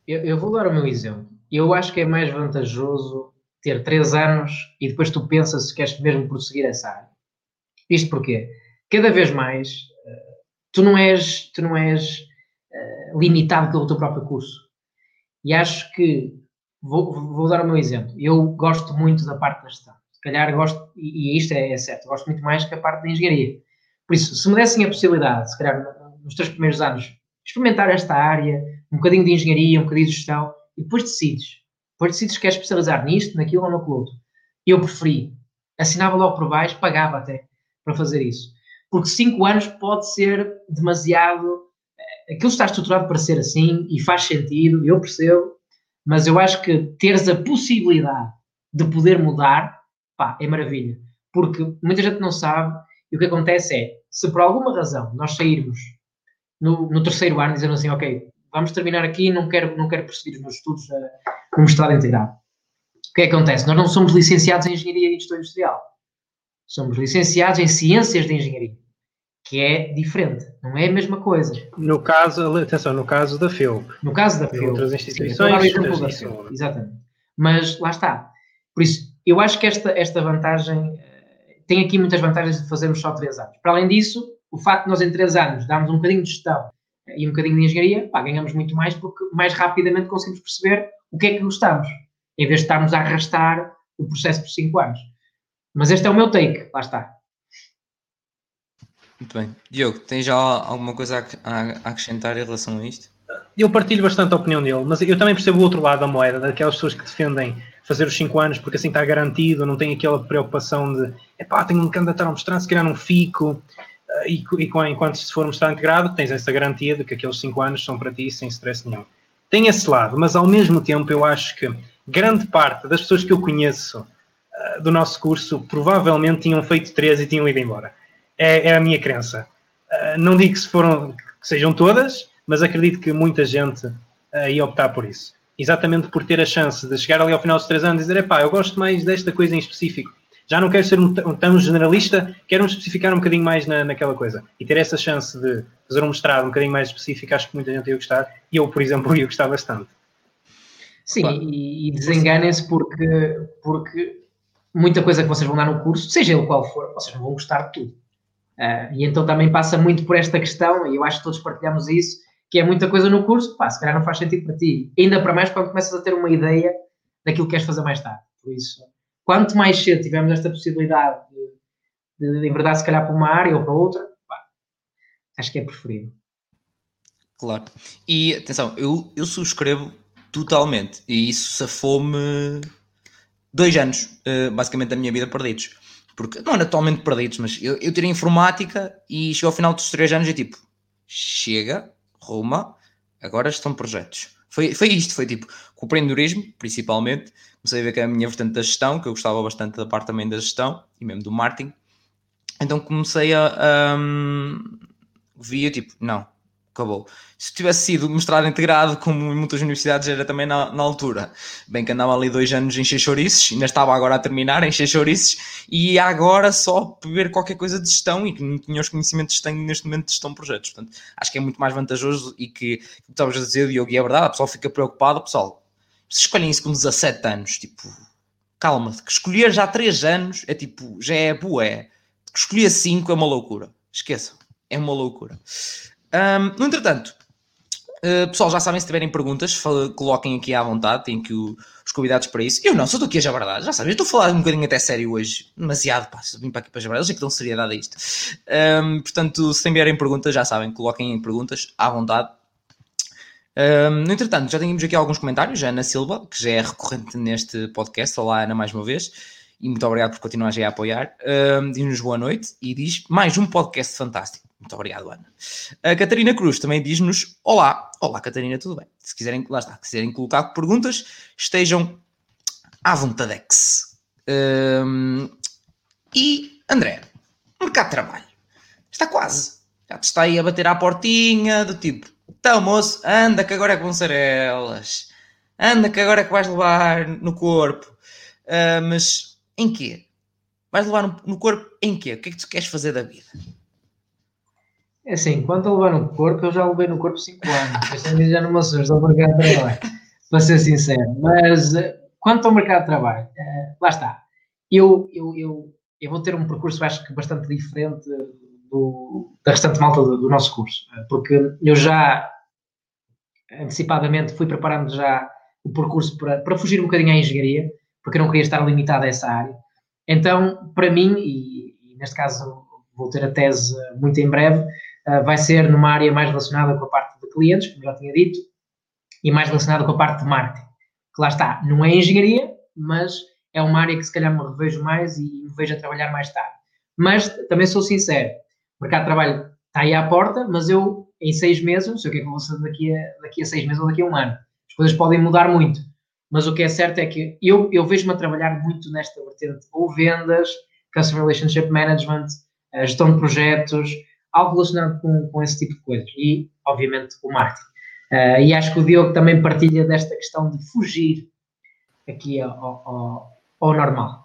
Eu, eu vou dar o meu exemplo. Eu acho que é mais vantajoso ter 3 anos e depois tu pensas se queres mesmo prosseguir essa área. Isto porque cada vez mais uh, tu não és, tu não és uh, limitado pelo teu próprio curso. E acho que vou, vou dar o meu exemplo. Eu gosto muito da parte da gestão. Se calhar gosto, e, e isto é, é, certo, gosto muito mais que a parte da engenharia. Por isso, se me dessem a possibilidade, se calhar nos três primeiros anos, experimentar esta área, um bocadinho de engenharia, um bocadinho de gestão, e depois decides. Depois decides que queres especializar nisto, naquilo ou naquilo outro. Eu preferi. Assinava logo por baixo, pagava até para fazer isso. Porque cinco anos pode ser demasiado. Eh, aquilo está estruturado para ser assim e faz sentido, eu percebo, mas eu acho que teres a possibilidade de poder mudar, pá, é maravilha. Porque muita gente não sabe e o que acontece é, se por alguma razão nós sairmos no, no terceiro ano dizendo assim, ok, vamos terminar aqui, não quero, não quero prosseguir os meus estudos uh, no mestrado integrado. O que é que acontece? Nós não somos licenciados em Engenharia e Gestão Industrial. Somos licenciados em Ciências de Engenharia, que é diferente, não é a mesma coisa. No caso, atenção, no caso da FEUP. No caso da FEUP. Outras instituições. Sim, da exatamente. Mas lá está. Por isso, eu acho que esta, esta vantagem eh, tem aqui muitas vantagens de fazermos só três anos. Para além disso, o facto de nós em três anos darmos um bocadinho de gestão e um bocadinho de engenharia, pá, ganhamos muito mais porque mais rapidamente conseguimos perceber o que é que gostamos, em vez de estarmos a arrastar o processo por 5 anos. Mas este é o meu take, lá está. Muito bem. Diogo, tens já alguma coisa a, acrescentar em relação a isto? Eu partilho bastante a opinião dele, mas eu também percebo o outro lado da moeda, daquelas pessoas que defendem fazer os 5 anos porque assim está garantido, não tem aquela preocupação de epá, tenho que me candidatar a mostrar, se calhar não fico e, e enquanto se for mostrar integrado, tens essa garantia de que aqueles 5 anos são para ti sem stress nenhum. Tem esse lado, mas ao mesmo tempo eu acho que grande parte das pessoas que eu conheço uh, do nosso curso provavelmente tinham feito 3 e tinham ido embora. É, é a minha crença. Uh, não digo que, se foram, que sejam todas, mas acredito que muita gente uh, ia optar por isso. Exatamente por ter a chance de chegar ali ao final dos 3 anos e dizer: pá, eu gosto mais desta coisa em específico já não quero ser um, tão generalista, quero me especificar um bocadinho mais na, naquela coisa. E ter essa chance de fazer um mestrado um bocadinho mais específico, acho que muita gente ia gostar. E eu, por exemplo, [LAUGHS] ia gostar bastante. Sim, claro. e, e desenganem-se porque, porque muita coisa que vocês vão dar no curso, seja ele qual for, vocês não vão gostar de tudo. Uh, e então também passa muito por esta questão, e eu acho que todos partilhamos isso, que é muita coisa no curso, pá, se calhar não faz sentido para ti. Ainda para mais quando começas a ter uma ideia daquilo que queres fazer mais tarde. Por isso, quanto mais cedo tivermos esta possibilidade de, de, enverdar se calhar para uma área ou para outra, pá, acho que é preferível. Claro. E atenção, eu, eu subscrevo totalmente. E isso safou-me dois anos, uh, basicamente, da minha vida perdidos. Porque, não atualmente perdidos, mas eu, eu tirei informática e chegou ao final dos três anos e tipo, chega, Roma, agora estão projetos. Foi, foi isto, foi tipo, com o empreendedorismo, principalmente, comecei a ver que é a minha vertente da gestão, que eu gostava bastante da parte também da gestão e mesmo do marketing. Então comecei a. Um, via tipo, não, acabou. Se tivesse sido mestrado integrado, como em muitas universidades era também na, na altura, bem que andava ali dois anos em chouriços, ainda estava agora a terminar em chouriços, e agora só ver qualquer coisa de gestão e que não tinha os conhecimentos que tenho neste momento de gestão de projetos. Portanto, acho que é muito mais vantajoso e que, como estavas a dizer, Diogo, e é verdade, a pessoa fica preocupada, pessoal, se escolhem isso com 17 anos, tipo, calma, que escolher já 3 anos é tipo, já é bué, que escolher 5 é uma loucura, esqueçam, é uma loucura. Um, no entretanto, uh, pessoal, já sabem se tiverem perguntas, coloquem aqui à vontade, tem que os convidados para isso. Eu não, só estou aqui a jabardar, já sabem, eu estou a falar um bocadinho até sério hoje, demasiado, pá, vim para aqui para jabardar, eles é que dão seriedade a isto. Um, portanto, se tiverem perguntas, já sabem, coloquem em perguntas à vontade. Um, no entretanto, já tínhamos aqui alguns comentários. A Ana Silva, que já é recorrente neste podcast. Olá, Ana, mais uma vez. E muito obrigado por continuar a apoiar. Um, diz-nos boa noite e diz mais um podcast fantástico. Muito obrigado, Ana. A Catarina Cruz também diz-nos: Olá, olá Catarina, tudo bem? Se quiserem, lá está, se quiserem colocar perguntas, estejam à vontade. Um, e André, mercado de trabalho, está quase. Já te está aí a bater à portinha do tipo: Então, moço, anda que agora é que vão ser elas. Anda que agora é que vais levar no corpo. Uh, mas em quê? Vais levar no, corpo em quê? O que é que tu queres fazer da vida? É assim, quanto a levar no corpo, eu já levei no corpo 5 anos. Este já não me assusta ao mercado de trabalho, para ser sincero. Mas eh, quanto ao mercado de trabalho, uh, lá está. Eu, eu, eu, eu vou ter um percurso, acho que bastante diferente do, da restante malta do, do nosso curso, eh, porque eu já antecipadamente fui preparando já o percurso para, para fugir um bocadinho à engenharia, porque eu não queria estar limitado a essa área. Então, para mim, e, e neste caso vou ter a tese muito em breve, ah, vai ser numa área mais relacionada com a parte de clientes, como já tinha dito, e mais relacionada com a parte de marketing. Que lá está, não é engenharia, mas é uma área que se calhar me revejo mais e me vejo a trabalhar mais tarde. Mas também sou sincero, o mercado de trabalho está aí à porta, mas eu em seis meses, não sei o que é que vou fazer daqui a, daqui a seis meses ou daqui a um ano. As coisas podem mudar muito, mas o que é certo é que eu, eu vejo-me a trabalhar muito nesta vertente, ou vendas, Customer Relationship Management, gestão de projetos, algo relacionado com, com esse tipo de coisas. E, obviamente, o marketing. Uh, e acho que o Diogo também partilha desta questão de fugir aqui ao, ao, ao normal.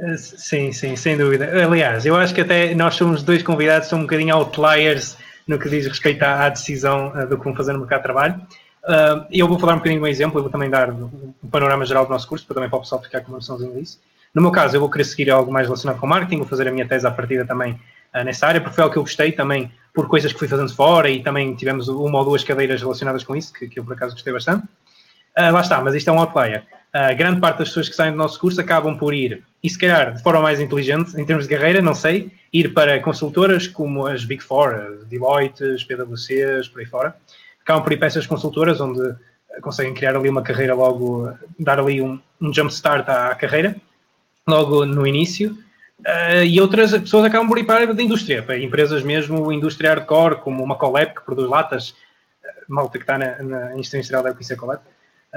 Eh, sim, sim, sem dúvida. Aliás, eu acho que até nós somos dois convidados, somos um bocadinho outliers no que diz respeito à, decisão uh, do que vão fazer no mercado de trabalho. Uh, eu vou falar um bocadinho de um exemplo, eu vou também dar um panorama geral do nosso curso, para também para o pessoal ficar com uma noçãozinha disso. No meu caso, eu vou querer seguir algo mais relacionado com marketing, vou fazer a minha tese à partida também uh, nessa área, porque foi algo que eu gostei também por coisas que fui fazendo fora e também tivemos uma ou duas cadeiras relacionadas com isso, que, que eu por acaso gostei bastante. Lá está, mas isto é um outlier. Uh, grande parte das pessoas que saem do nosso curso acabam por ir, e se calhar de forma mais inteligente, em termos de carreira, não sei, ir para consultoras como as Big Four, Deloitte, PwCs, por aí fora. Acabam por ir para essas consultoras onde conseguem criar ali uma carreira logo, dar ali um, um jump start à, à carreira logo no início, uh, e outras pessoas acabam por ir para a indústria, para empresas mesmo, indústria hardcore, como uma Colep, que produz latas, malta que está na, na indústria industrial deve conhecer a Colep,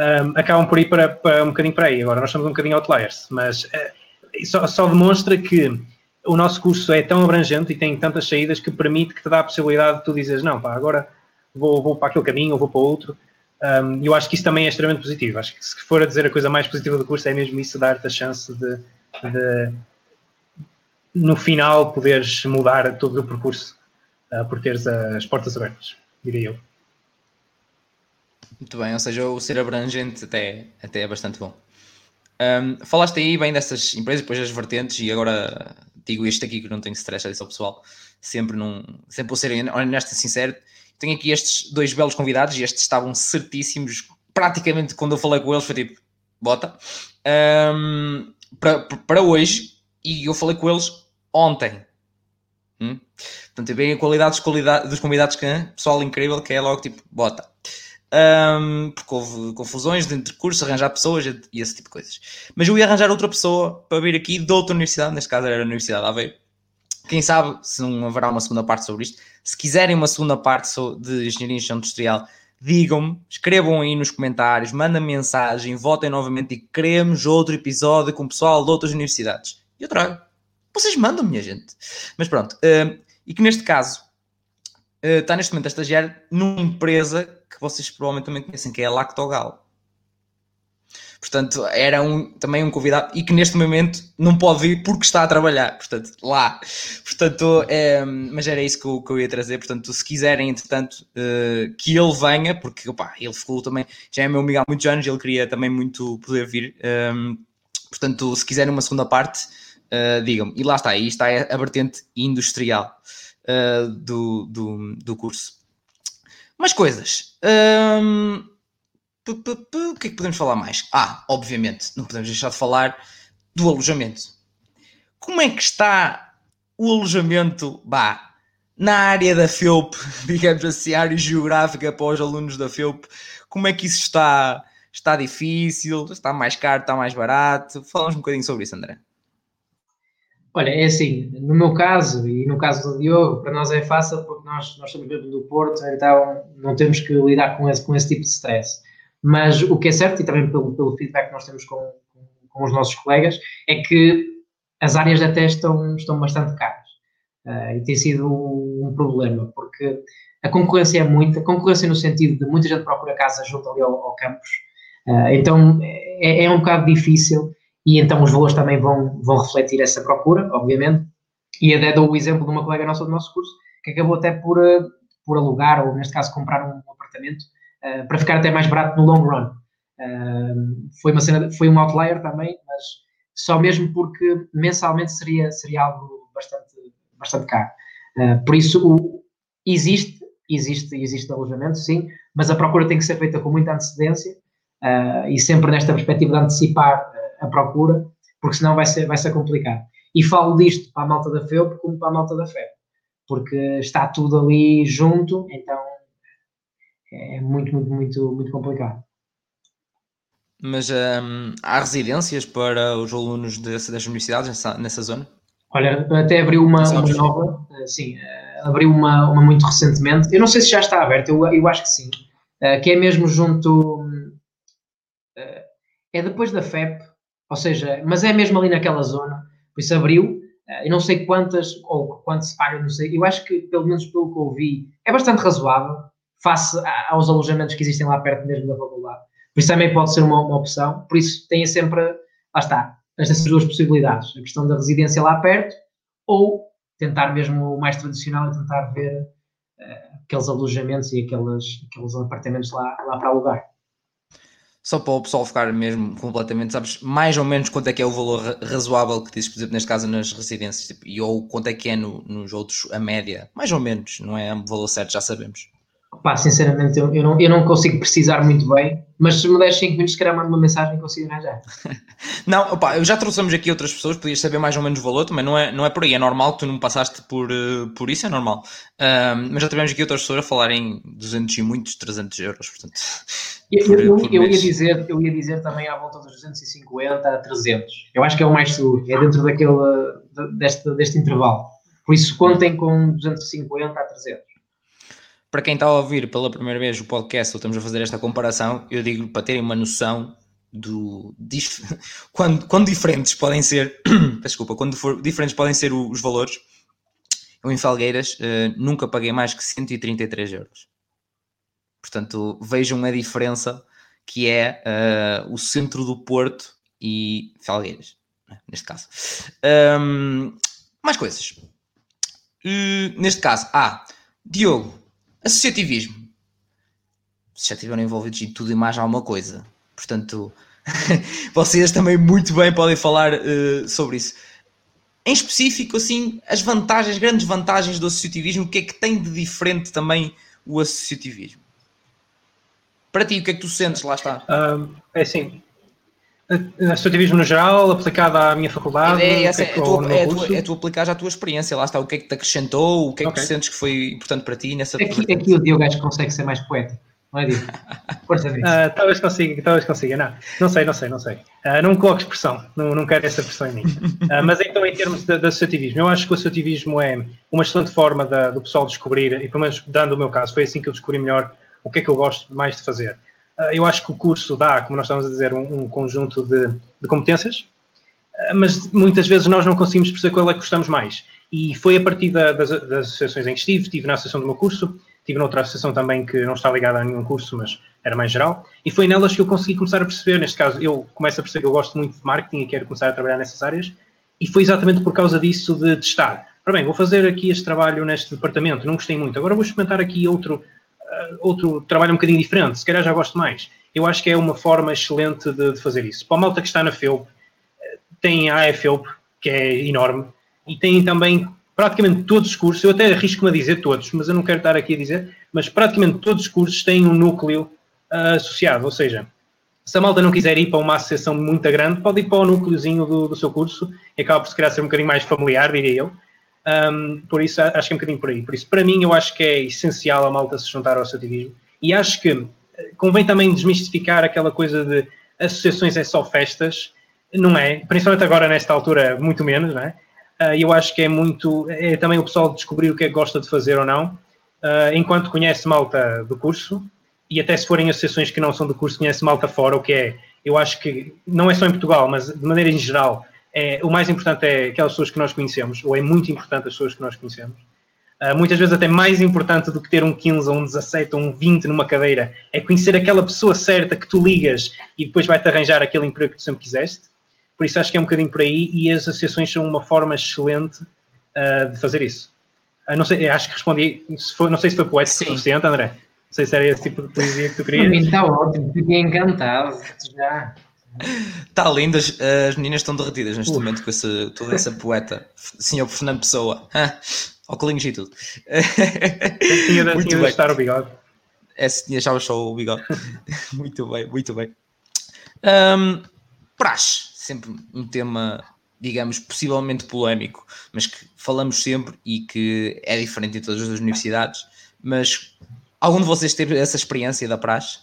um, acabam por ir para, para, um bocadinho para aí. Agora, nós somos um bocadinho outliers, mas uh, só, só, demonstra que o nosso curso é tão abrangente e tem tantas saídas que permite que te dá a possibilidade de tu dizeres, não, pá, agora vou, vou para aquele caminho ou vou para outro. Um, eu acho que isso também é extremamente positivo. Acho que se for a dizer a coisa mais positiva do curso é mesmo isso, dar-te a chance de, de, no final, poderes mudar todo o percurso uh, por teres as portas abertas, diria eu. Muito bem, ou seja, o ser abrangente até, até é bastante bom. Um, falaste aí bem dessas empresas, depois das vertentes, e agora digo isto aqui que não tenho stress, é isso ao pessoal, sempre, num, sempre vou ser honesto e sincero. Tenho aqui estes dois belos convidados e estes estavam certíssimos. Praticamente quando eu falei com eles foi tipo, bota. Um, para, para hoje, e eu falei com eles ontem. Hum? Portanto, é bem a qualidade dos, qualidade dos convidados que é pessoal incrível, que é logo tipo, bota. Um, porque houve confusões entre cursos, arranjar pessoas e esse tipo de coisas. Mas eu ia arranjar outra pessoa para vir aqui de outra universidade, neste caso era a Universidade de Aveiro. Quem sabe se não haverá uma segunda parte sobre isto. Se quiserem uma segunda parte de Engenharia Industrial, digam-me, escrevam aí nos comentários, mandem mensagem, votem novamente e queremos outro episódio com o pessoal de outras universidades. E eu trago. Vocês mandam, minha gente. Mas pronto. Uh, e que neste caso uh, está neste momento a estagiar numa empresa vocês provavelmente também conhecem, que é a Lactogal. Portanto, era um, também um convidado e que neste momento não pode vir porque está a trabalhar, portanto, lá. Portanto, é, mas era isso que eu, que eu, ia trazer. Portanto, se quiserem, entretanto, uh, que ele venha, porque opa, ele ficou também, já é meu amigo há muitos anos, ele queria também muito poder vir. Um, portanto, se quiserem uma segunda parte, uh, digam-me. E lá está, aí está a vertente industrial uh, do, do, do curso. Mais coisas. Um, o que é que podemos falar mais? Ah, obviamente, não podemos deixar de falar do alojamento. Como é que está o alojamento, bah, na área da FEUP, [LAUGHS] digamos assim, área geográfica para os alunos da FEUP? Como é que isso está? Está difícil? Está mais caro? Está mais barato? Falamos um bocadinho sobre isso, André. Olha, é assim, no meu caso e no caso do Diogo, para nós é fácil porque nós, nós somos mesmo do Porto, então não temos que lidar com esse, com esse tipo de stress. Mas o que é certo, e também pelo, pelo feedback que nós temos com, com, os nossos colegas, é que as áreas da teste estão, estão bastante caras. Uh, e tem sido um, problema, porque a concorrência é muita, concorrência no sentido de muita gente procura casa junto ali ao, ao campus, uh, então é, é, um bocado difícil e então os voos também vão, vão refletir essa procura, obviamente. E até dou o exemplo de uma colega nossa do nosso curso que acabou até por, ah, por alugar, ou neste caso comprar um apartamento uh, para ficar até mais barato no long run. Uh, foi, uma cena, foi um outlier também, mas só mesmo porque mensalmente seria, seria algo bastante, bastante caro. Uh, por isso, o, existe, existe, existe alojamento, sim, mas a procura tem que ser feita com muita antecedência e sempre nesta perspectiva de antecipar a procura, porque senão vai ser, vai ser complicado. E falo disto para a malta da FEUP como para a malta da FEP, porque está tudo ali junto, então é muito, muito, muito, muito complicado. Mas um, há residências para os alunos dessa, das universidades nessa, nessa zona? Olha, até abriu uma, uma nova, eh, sim, eh, abriu uma, uma muito recentemente. Eu não sei se já está aberta, eu, eu acho que sim. Eh, que é mesmo junto. É depois da FEP, ou seja, mas é mesmo ali naquela zona. Por isso abriu. Eu não sei quantas, ou quanto se paga, não sei. Eu acho que, pelo menos pelo que eu vi, é bastante razoável face aos alojamentos que existem lá perto mesmo da faculdade. Por isso também pode ser uma, uma opção. Por isso tem sempre, lá está, estas duas possibilidades. A questão da residência lá perto ou tentar mesmo o mais tradicional e tentar ver uh, aqueles alojamentos e aqueles, aqueles apartamentos lá, lá para alugar. Só para o pessoal ficar mesmo completamente, sabes, mais ou menos quanto é que é o valor razoável que dizes, por exemplo, neste caso nas residências, tipo, e ou quanto é que é no, nos outros, a média, mais ou menos, não é o valor certo, já sabemos. Pá, sinceramente, eu, eu, não, eu não consigo precisar muito bem, mas se me deres 5 minutos, se calhar mando uma mensagem e consigo arranjar. [LAUGHS] não, eu já trouxemos aqui outras pessoas, podias saber mais ou menos o valor, também não é, não é por aí, é normal que tu não passaste por, uh, por isso, é normal. mas já tivemos aqui outras pessoas a falarem 200 e muitos, 300 euros, portanto. Eu, por, eu, por eu, ia dizer, eu ia dizer também à volta dos 250 a 300. Eu acho que é o mais seguro, é dentro daquele, deste, deste intervalo. Por isso, contem com 250 a 300 para quem está a ouvir pela primeira vez o podcast, ou estamos a fazer esta comparação, eu digo para terem uma noção do [LAUGHS] quando, quando diferentes podem ser, [CLEARS THROAT] desculpa, quando for, diferentes podem ser os valores. Eu em Felgueiras uh, nunca paguei mais que 133 euros. Portanto, vejam a diferença que é uh, o centro do Porto e Felgueiras, né, neste caso. Um, mais coisas. Uh, neste caso, ah, Diogo, Associativismo. Vocês já estiveram envolvidos em tudo e mais alguma coisa. Portanto, [LAUGHS] vocês também muito bem podem falar uh, sobre isso. Em específico, assim, as vantagens, grandes vantagens do associativismo, o que é que tem de diferente também o associativismo? Para ti, o que é que tu sentes? Lá está. Um, é assim, Associativismo no geral, aplicado à minha faculdade? É, essa, é, é, tu, é, tu, é tu aplicar já a tua experiência, lá está, o que é que te acrescentou, o que é que okay. tu sentes que foi importante para ti nessa Aqui, aqui o Diogo acho que consegue ser mais poético, não é Diogo? [LAUGHS] Força nisso. Uh, talvez consiga, talvez consiga, não, não sei, não sei, não sei. Uh, não me coloco expressão, não, não quero essa pressão em mim. Uh, mas então em termos de, de, associativismo, eu acho que o associativismo é uma excelente forma da, do pessoal descobrir, e pelo menos dando o meu caso, foi assim que eu descobri melhor o que é que eu gosto mais de fazer. Uh, eu acho que o curso dá, como nós estamos a dizer, um, um conjunto de, de competências, uh, mas muitas vezes nós não conseguimos perceber qual é que gostamos mais. E foi a partir da, das, das associações em que estive, estive na associação do meu curso, estive noutra associação também que não está ligada a nenhum curso, mas era mais geral, e foi nelas que eu consegui começar a perceber, neste caso, eu começo a perceber que eu gosto muito de marketing e quero começar a trabalhar nessas áreas, e foi exatamente por causa disso de testar. Ora bem, vou fazer aqui este trabalho neste departamento, não gostei muito, agora vou experimentar aqui outro, outro trabalho um bocadinho diferente, se calhar já gosto mais. Eu acho que é uma forma excelente de, de fazer isso. Para a malta que está na FEUP, eh, tem a AFEUP, que é enorme, e tem também praticamente todos os cursos, eu até arrisco-me a dizer todos, mas eu não quero estar aqui a dizer, mas praticamente todos os cursos têm um núcleo uh, associado, ou seja, se a malta não quiser ir para uma associação muito grande, pode ir para o núcleozinho do, do seu curso e acaba por se calhar ser um bocadinho mais familiar, diria eu. Um, por isso, acho que é um bocadinho por aí. Por isso, para mim, eu acho que é essencial a malta se juntar ao associativismo e acho que eh, convém também desmistificar aquela coisa de associações é só festas, não é? Principalmente agora, nesta altura, muito menos, não é? Uh, eu acho que é muito, é também o pessoal descobrir o que é que gosta de fazer ou não, uh, enquanto conhece malta do curso, e até se forem associações que não são do curso, conhece malta fora, o que é, eu acho que não é só em Portugal, mas de maneira em geral, é, o mais importante é aquelas pessoas que nós conhecemos, ou é muito importante as pessoas que nós conhecemos. Uh, muitas vezes até mais importante do que ter um 15 ou um 17 ou um 20 numa cadeira, é conhecer aquela pessoa certa que tu ligas e depois vai-te arranjar aquele emprego que tu sempre quiseste. Por isso acho que é um bocadinho por aí e as associações são uma forma excelente uh, de fazer isso. Uh, não sei, acho que respondi, se foi, não sei se foi poético o suficiente, André. Não sei se era esse tipo de poesia que tu querias. Está ótimo, fiquei encantado já. Está lindo, as, as, meninas estão derretidas neste Uf. momento com esse, toda essa poeta, senhor Fernando Pessoa, óculos e tudo. Tinha de, muito tinha de estar o bigode. É, tinha já só o bigode. [LAUGHS] muito bem, muito bem. Um, praxe sempre um tema, digamos, possivelmente polémico, mas que falamos sempre e que é diferente em todas as universidades. Mas algum de vocês teve essa experiência da praxe?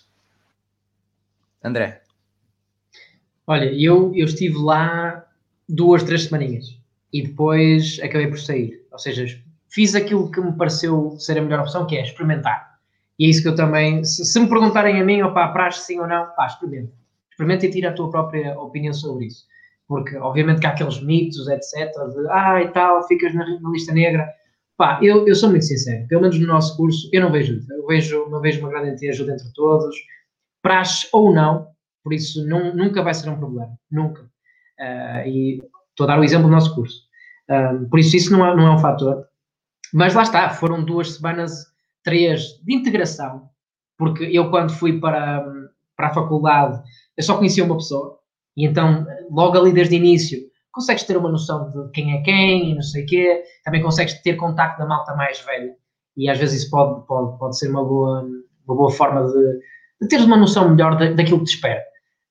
André? Olha, eu, eu estive lá duas, três semaninhas e depois acabei por sair. Ou seja, fiz aquilo que me pareceu ser a melhor opção, que é experimentar. E é isso que eu também, se, se me perguntarem a mim, a praxe sim ou não, pá, experimenta experimenta e tira a tua própria opinião sobre isso. Porque, obviamente, que há aqueles mitos, etc., de ah e tal, ficas na, na lista negra. Pá, eu, eu sou muito sincero, pelo menos no nosso curso, eu não vejo Eu vejo, não vejo uma grande ajuda entre todos, praxe ou não, por isso não, nunca vai ser um problema, nunca. Uh, e estou a dar o exemplo do nosso curso. Uh, por isso, isso não é, não é um fator. Mas lá está, foram duas semanas, três, de integração, porque eu, quando fui para, para a faculdade, eu só conhecia uma pessoa, e então, logo ali desde o início, consegues ter uma noção de quem é quem e não sei o quê, também consegues ter contacto da malta mais velha, e às vezes isso pode, pode, pode ser uma boa, uma boa forma de, de teres uma noção melhor da, daquilo que te espera.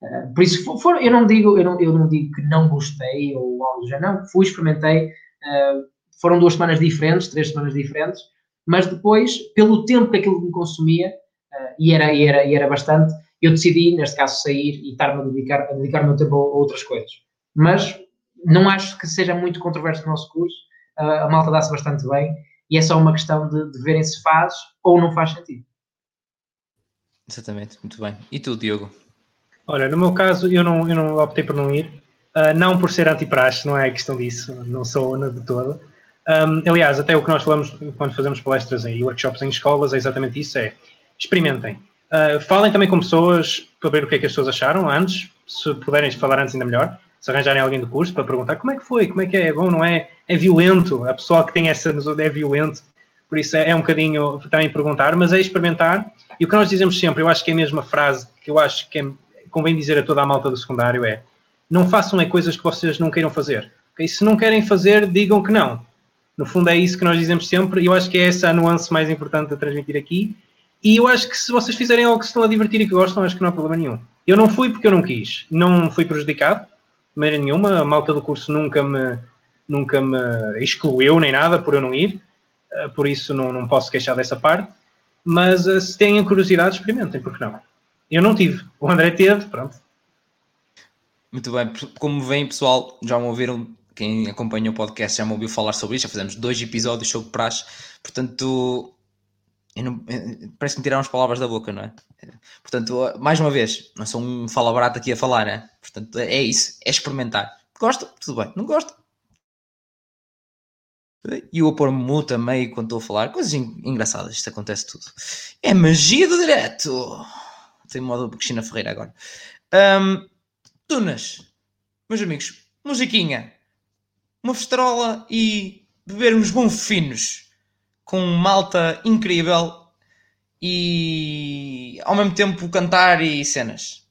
Uh, por isso, for, for, eu, não digo, eu, não, eu não digo que não gostei ou algo já não, fui, experimentei, uh, foram duas semanas diferentes, três semanas diferentes, mas depois, pelo tempo que aquilo me consumia, uh, e, era, e, era, e era bastante, eu decidi, neste caso, sair e estar-me a dedicar, a dedicar o meu tempo a outras coisas. Mas não acho que seja muito controverso no nosso curso, a malta dá-se bastante bem e é só uma questão de, de verem se faz ou não faz sentido. Exatamente, muito bem. E tu, Diogo? Olha, no meu caso, eu não, eu não optei por não ir, uh, não por ser anti-praxe, não é questão disso, não sou de todo. Um, aliás, até o que nós falamos quando fazemos palestras e workshops em escolas é exatamente isso, é experimentem. Uh, falem também com pessoas para ver o que é que as pessoas acharam antes, se puderem falar antes ainda melhor, se arranjarem alguém do curso para perguntar como é que foi, como é que é, é bom, não é? É violento, a pessoa que tem essa é violento, por isso é, é um bocadinho também perguntar, mas é experimentar, e o que nós dizemos sempre, eu acho que é a mesma frase que eu acho que é, convém dizer a toda a malta do secundário é, não façam é coisas que vocês não queiram fazer, okay? se não querem fazer, digam que não, no fundo é isso que nós dizemos sempre, eu acho que é essa a nuance mais importante a transmitir aqui, e eu acho que se vocês fizerem algo que se estão a divertir e que gostam, acho que não há problema nenhum. Eu não fui porque eu não quis. Não fui prejudicado, de maneira nenhuma. A malta do curso nunca me, nunca me excluiu nem nada por eu não ir. Eh, por isso não, não posso queixar dessa parte. Mas eh, se têm curiosidade, experimentem, porque não? Eu não tive. O André teve, pronto. Muito bem. Como vem, pessoal, já me ouviram, quem acompanha o podcast já me ouviu falar sobre isto. Já fizemos dois episódios sobre praxe. Portanto, não, eh, parece que me tiraram as palavras da boca, não é? Portanto, mais uma vez, não sou um fala barato aqui a falar, né? Portanto, é isso, é experimentar. Gosta? Tudo bem. Não gosta? E eu a pôr-me muta meio quando estou a falar. Coisas engraçadas, isto acontece tudo. É magia do direto. Tem modo Cristina Ferreira agora. Um, tunas, meus amigos, musiquinha, uma festarola e beber uns bons finos com malta incrível e ao mesmo tempo cantar e cenas.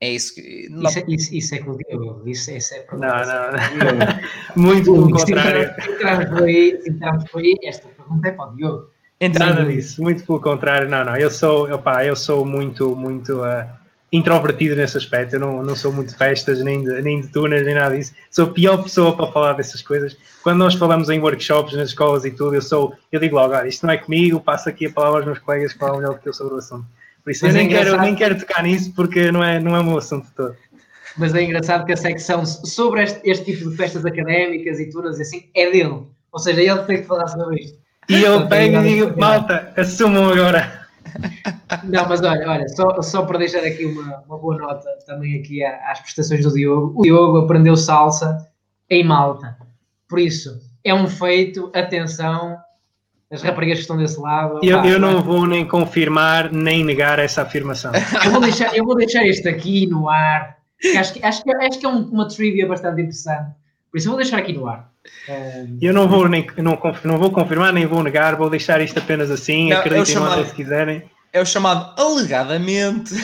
É isso que. Não... Isso, é, isso, isso, é com o Diogo. Isso, isso é não, não, não. Muito pelo contrário. Por aí, entrarmos por aí, esta pergunta é para o Diogo. Nada disso, muito pelo contrário. Não, não. Eu sou, opa, eu sou muito, muito. Uh, introvertido nesse aspecto. Eu não, não sou muito de festas, nem de, nem de tunas, nem nada disso. Sou a pior pessoa para falar dessas coisas. Quando nós falamos em workshops, nas escolas e tudo, eu sou, eu digo logo, isto não é comigo, passo aqui a palavra aos meus colegas que falam melhor do que eu sobre o assunto. Por isso Mas eu é nem, quero, nem quero tocar nisso porque não é, não é o meu assunto todo. Mas é engraçado que a secção sobre este, este tipo de festas académicas e tunas assim é dele. Ou seja, ele tem que falar sobre isto. E eu pego e digo, malta, assumam agora. Não, mas olha, olha só, só para deixar aqui uma, uma boa nota também aqui às prestações do Diogo. O Diogo aprendeu salsa em Malta. Por isso, é um feito, atenção, as raparigas que estão desse lado. Eu, pá, eu não vou nem confirmar nem negar essa afirmação. Eu vou deixar, eu vou deixar este aqui no ar. Acho que, acho que, acho que é uma trivia bastante interessante. Por isso, eu vou deixar aqui no ar. Eu não vou, nem, não, não vou confirmar nem vou negar, vou deixar isto apenas assim. Não, acreditem é chamado, se quiserem. É o chamado alegadamente.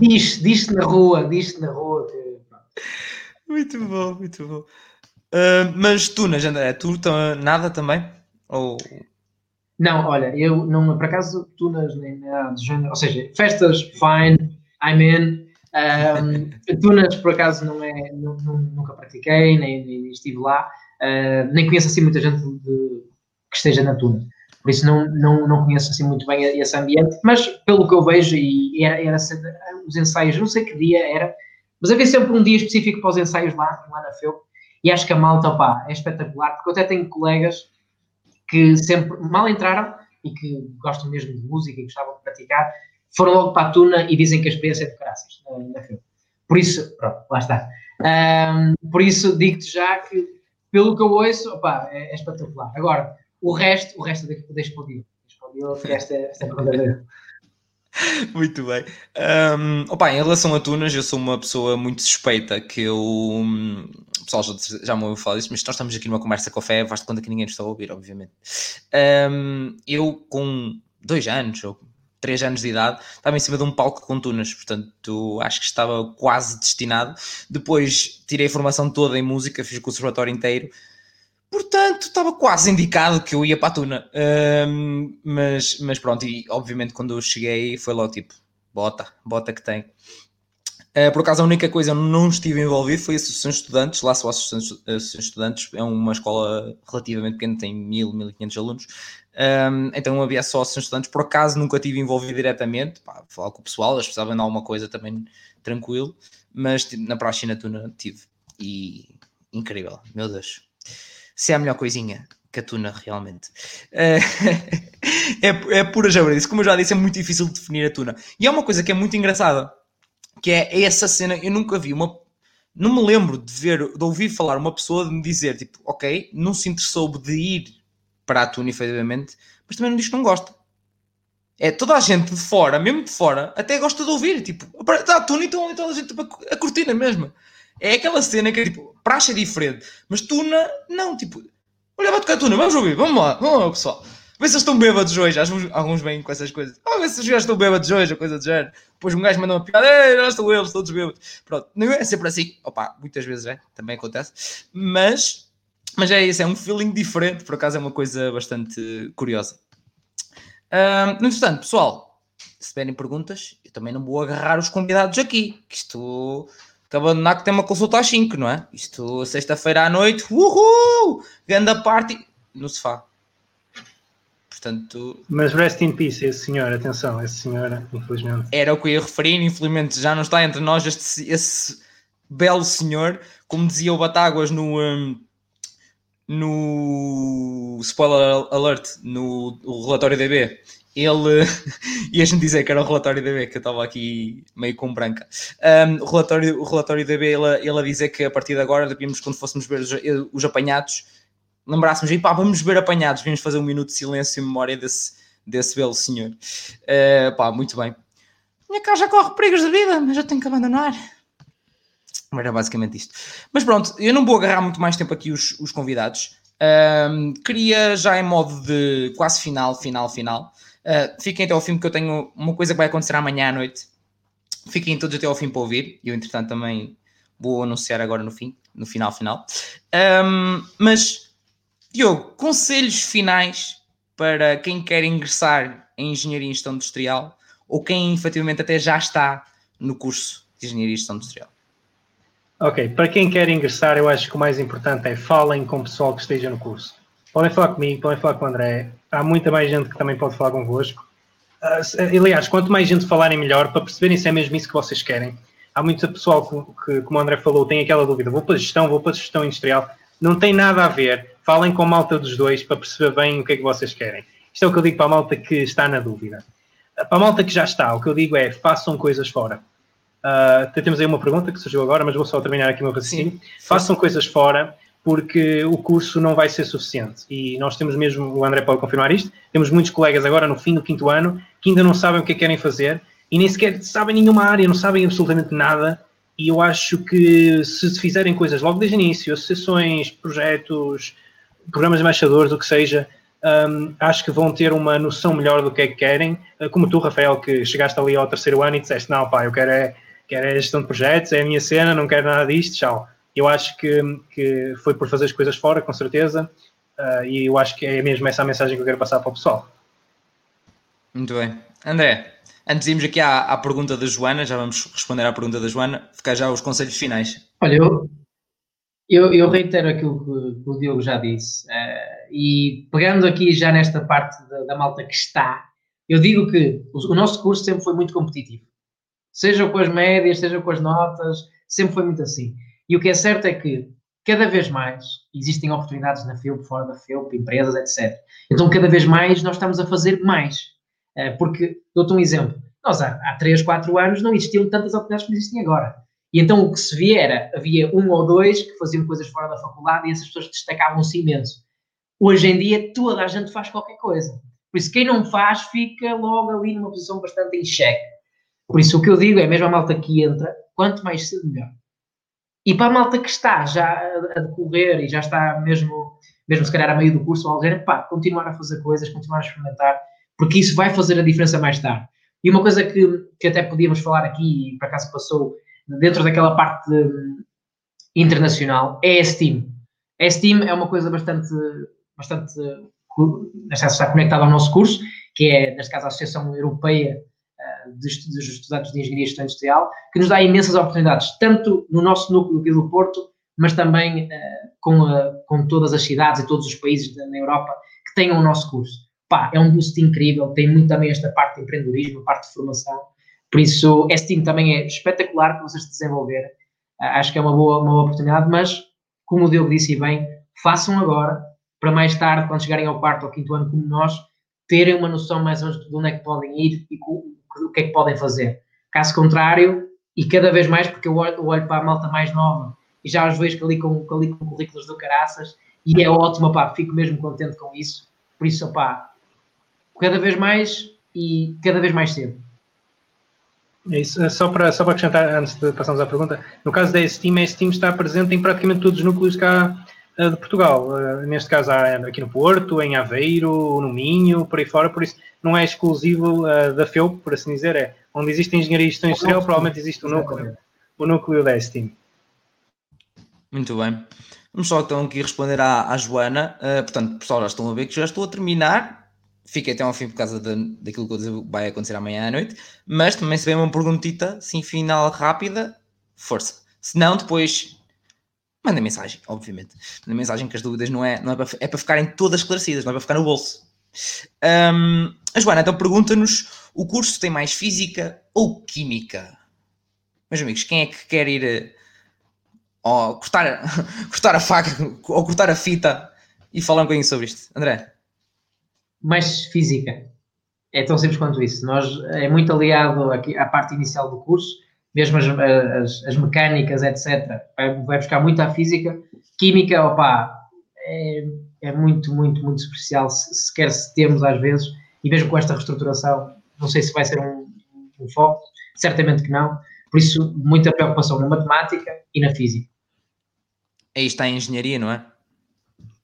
Diz, diz na rua, diz na rua. Muito bom, muito bom. Uh, mas tu, André, tu nada também? Ou... Não, olha, eu não, por acaso, tunas nem nada do género, ou seja, festas, fine, I'm in. Um, tunas, por acaso, não é, não, nunca pratiquei, nem, nem estive lá, uh, nem conheço assim muita gente de, que esteja na tuna. Por isso não, não, não conheço assim muito bem esse ambiente, mas pelo que eu vejo, e era, era os ensaios, não sei que dia era, mas havia sempre um dia específico para os ensaios lá, lá na FEU, e acho que a malta, opá, é espetacular, porque eu até tenho colegas que sempre mal entraram e que gostam mesmo de música e gostavam de praticar, foram logo para a Tuna e dizem que a experiência é de graças na, Por isso, pronto, lá está. Um, por isso, digo-te já que, pelo que eu ouço, opa, é, é, espetacular. Agora, o resto, o resto Diogo. Deixo para o Diogo, esta, é verdadeira. [LAUGHS] Muito bem. Um, opa, em relação a Tunas, eu sou uma pessoa muito suspeita que eu. O pessoal já, já me ouviu falar disso, mas nós estamos aqui numa conversa café, faz-te conta que ninguém nos está a ouvir, obviamente. Um, eu, com dois anos, ou três anos de idade, estava em cima de um palco com tunas, portanto acho que estava quase destinado. Depois tirei a formação toda em música, fiz o conservatório inteiro, portanto estava quase indicado que eu ia para a tuna. Um, mas, mas pronto, e obviamente quando eu cheguei foi logo tipo, bota, bota que tem. Uh, por acaso, a única coisa onde não estive envolvido foi a Associação de Estudantes. Lá só a Associação de Estudantes é uma escola relativamente pequena, tem 1000, 1500 alunos. Um, então havia só Associação de Estudantes. Por acaso, nunca estive envolvido diretamente. Pá, falar com o pessoal, eles precisavam de alguma coisa também tranquilo. Mas tipo, na Praxe na Tuna tive. E incrível, meu Deus. Se é a melhor coisinha que realmente. Uh, [LAUGHS] é, é pura jabrice. Como eu já disse, é muito difícil de definir a Tuna. E é uma coisa que é muito engraçada que é essa cena, eu nunca vi uma. Não me lembro de ver, de ouvir falar uma pessoa de me dizer, tipo, ok, não se interessou de ir para a Tuna, efetivamente, mas também não diz que não gosta. É toda a gente de fora, mesmo de fora, até gosta de ouvir, tipo, está a Tuna, então toda a gente tipo, a curtir na mesma. É aquela cena que é tipo, praxe é diferente, mas Tuna, não, tipo, olha, vai tocar Tuna, vamos ouvir, vamos lá, vamos lá, pessoal. Vê se eles estão bêbados hoje. Alguns vêm com essas coisas. Ah, vê se os gajos estão bêbados hoje, ou coisa do género. Depois um gajo manda uma piada. Ei, estão eles, todos bêbados. Pronto. Não é sempre assim. Opa, muitas vezes é. Também acontece. Mas, mas é isso. É um feeling diferente. Por acaso é uma coisa bastante curiosa. Uh, no entanto, pessoal, se tiverem perguntas, eu também não vou agarrar os convidados aqui. Que isto... Acabou de que tem uma consulta às 5, não é? Isto, sexta-feira à noite, uhul! Ganda party no sofá. Portanto, Mas rest in peace, esse senhor, atenção, esse senhor, infelizmente. Era o que eu ia referir, infelizmente já não está entre nós este, esse belo senhor, como dizia o Batáguas no, um, no spoiler alert, no relatório DB, ele [LAUGHS] ia-me dizer que era o relatório DB, que eu estava aqui meio com branca. Um, o, relatório, o relatório DB, ele, ele a dizer que a partir de agora, devíamos, quando fôssemos ver os, os apanhados, lembrássemos, e pá, vamos ver apanhados, vamos fazer um minuto de silêncio em memória desse, desse belo senhor. Uh, pá, muito bem. Minha casa corre perigos de vida, mas eu tenho que abandonar. Era basicamente isto. Mas pronto, eu não vou agarrar muito mais tempo aqui os, os convidados. Um, queria já em modo de quase final, final, final. Uh, fiquem até ao fim, porque eu tenho uma coisa que vai acontecer amanhã à noite. Fiquem todos até ao fim para ouvir. Eu, entretanto, também vou anunciar agora no fim, no final, final. Um, mas, Diogo, conselhos finais para quem quer ingressar em Engenharia e Gestão Industrial ou quem efetivamente até já está no curso de Engenharia e Gestão Industrial? Ok, para quem quer ingressar, eu acho que o mais importante é falem com o pessoal que esteja no curso. Podem falar comigo, podem falar com o André. Há muita mais gente que também pode falar convosco. Uh, aliás, quanto mais gente falarem, melhor, para perceberem se é mesmo isso que vocês querem. Há muito pessoal que, que, como o André falou, tem aquela dúvida: vou para a gestão, vou para a gestão industrial. Não tem nada a ver. Falem com a malta dos dois para perceber bem o que é que vocês querem. Isto é o que eu digo para a malta que está na dúvida. Para a malta que já está, o que eu digo é: façam coisas fora Uh, temos aí uma pergunta que surgiu agora, mas vou só terminar aqui o meu raciocínio. Façam coisas fora, porque o curso não vai ser suficiente. E nós temos mesmo, o André pode confirmar isto, temos muitos colegas agora no fim do quinto ano que ainda não sabem o que é que querem fazer e nem sequer sabem nenhuma área, não sabem absolutamente nada. E eu acho que se fizerem coisas logo desde o início, associações, projetos, programas de embaixadores, o que seja, um, acho que vão ter uma noção melhor do que é que querem. Uh, como tu, Rafael, que chegaste ali ao terceiro ano e disseste: Não, pá, eu quero é quero é gestão de projetos, é a minha cena, não quero nada disto, tchau. Eu acho que, que foi por fazer as coisas fora, com certeza, uh, e eu acho que é mesmo essa a mensagem que eu quero passar para o pessoal. Muito bem. André, antes de irmos aqui à, à pergunta da Joana, já vamos responder à pergunta da Joana, ficar já os conselhos finais. Olha, eu, eu, eu reitero aquilo que, que, o Diogo já disse, uh, e pegando aqui já nesta parte da, da malta que está, eu digo que o, o nosso curso sempre foi muito competitivo seja com as médias, seja com as notas, sempre foi muito assim. E o que é certo é que cada vez mais existem oportunidades na FIUP, fora da FIUP, empresas, etc. Então, cada vez mais nós estamos a fazer mais. Eh, porque, dou-te um exemplo, nós há, há 3, 4 anos não existiam tantas oportunidades como existem agora. E então o que se via era, havia um ou dois que faziam coisas fora da faculdade e essas pessoas destacavam-se imenso. Hoje em dia toda a gente faz qualquer coisa. Por isso, quem não faz fica logo ali numa posição bastante em xeque. Por isso, o que eu digo é mesmo a malta que entra, quanto mais cedo, melhor. E para a malta que está já a decorrer e já está mesmo, mesmo se calhar a meio do curso ou algo, pá, continuar a fazer coisas, continuar a experimentar, porque isso vai fazer a diferença mais tarde. E uma coisa que, que até podíamos falar aqui, e por acaso passou dentro daquela parte internacional, é a Steam. Steam é uma coisa bastante, bastante, neste caso está conectada ao nosso curso, que é, neste caso, a Associação Europeia dos, dos estudantes de Engenharia e Industrial, que nos dá imensas oportunidades, tanto no nosso núcleo aqui do Porto, mas também uh, com, com todas as cidades e todos os países da, na Europa que tenham o nosso curso. Pá, é um boost incrível, tem muito também esta parte de empreendedorismo, a parte de formação, por isso este time também é espetacular para vocês desenvolverem. Uh, acho que é uma boa, uma boa oportunidade, mas como o Diogo disse bem, façam agora, para mais tarde, quando chegarem ao quarto ou quinto ano como nós, terem uma noção mais ou menos de onde é que podem ir e o que é que podem fazer. Caso contrário, e cada vez mais, porque eu olho, para a malta mais nova e já os vejo ali com, ali com currículos do caraças e é ótimo, pá, fico mesmo contente com isso. Por isso, pá, cada vez mais e cada vez mais cedo. É isso. Só para, só para acrescentar, antes de passarmos à pergunta, no caso da Steam, a Steam está presente em praticamente todos os núcleos cá uh, de Portugal. Uh, neste caso, há aqui no Porto, em Aveiro, no Minho, por aí fora, por isso não é exclusivo uh, da FEUP, por assim dizer, é onde existe engenharia e gestão industrial, provavelmente existe o núcleo, o núcleo da Steam. Muito bem. Vamos só então aqui responder à, à Joana. Uh, portanto, pessoal, já estão a ver que já estou a terminar. Fiquei até ao fim por causa de, daquilo que vai acontecer amanhã à noite. Mas também se vem uma perguntita, sim, final rápida, força. Se não, depois manda mensagem, obviamente. Manda mensagem que as dúvidas não é, não é, para, é para ficarem todas esclarecidas, não é para ficar no bolso. Um, a Joana então pergunta-nos: o curso tem mais física ou química? Meus amigos, quem é que quer ir oh, cortar, [LAUGHS] cortar a faca ou cortar a fita e falar um bocadinho sobre isto. André? Mais física. É tão simples quanto isso. Nós, é muito aliado aqui à parte inicial do curso, mesmo as, as, as mecânicas, etc. Vai, vai, buscar muito à física. Química, opa, é, é muito, muito, muito especial, se, sequer se temos às vezes, e mesmo com esta reestruturação, não sei se vai ser um, um foco, certamente que não. Por isso, muita preocupação na matemática e na física. Aí está a engenharia, não é?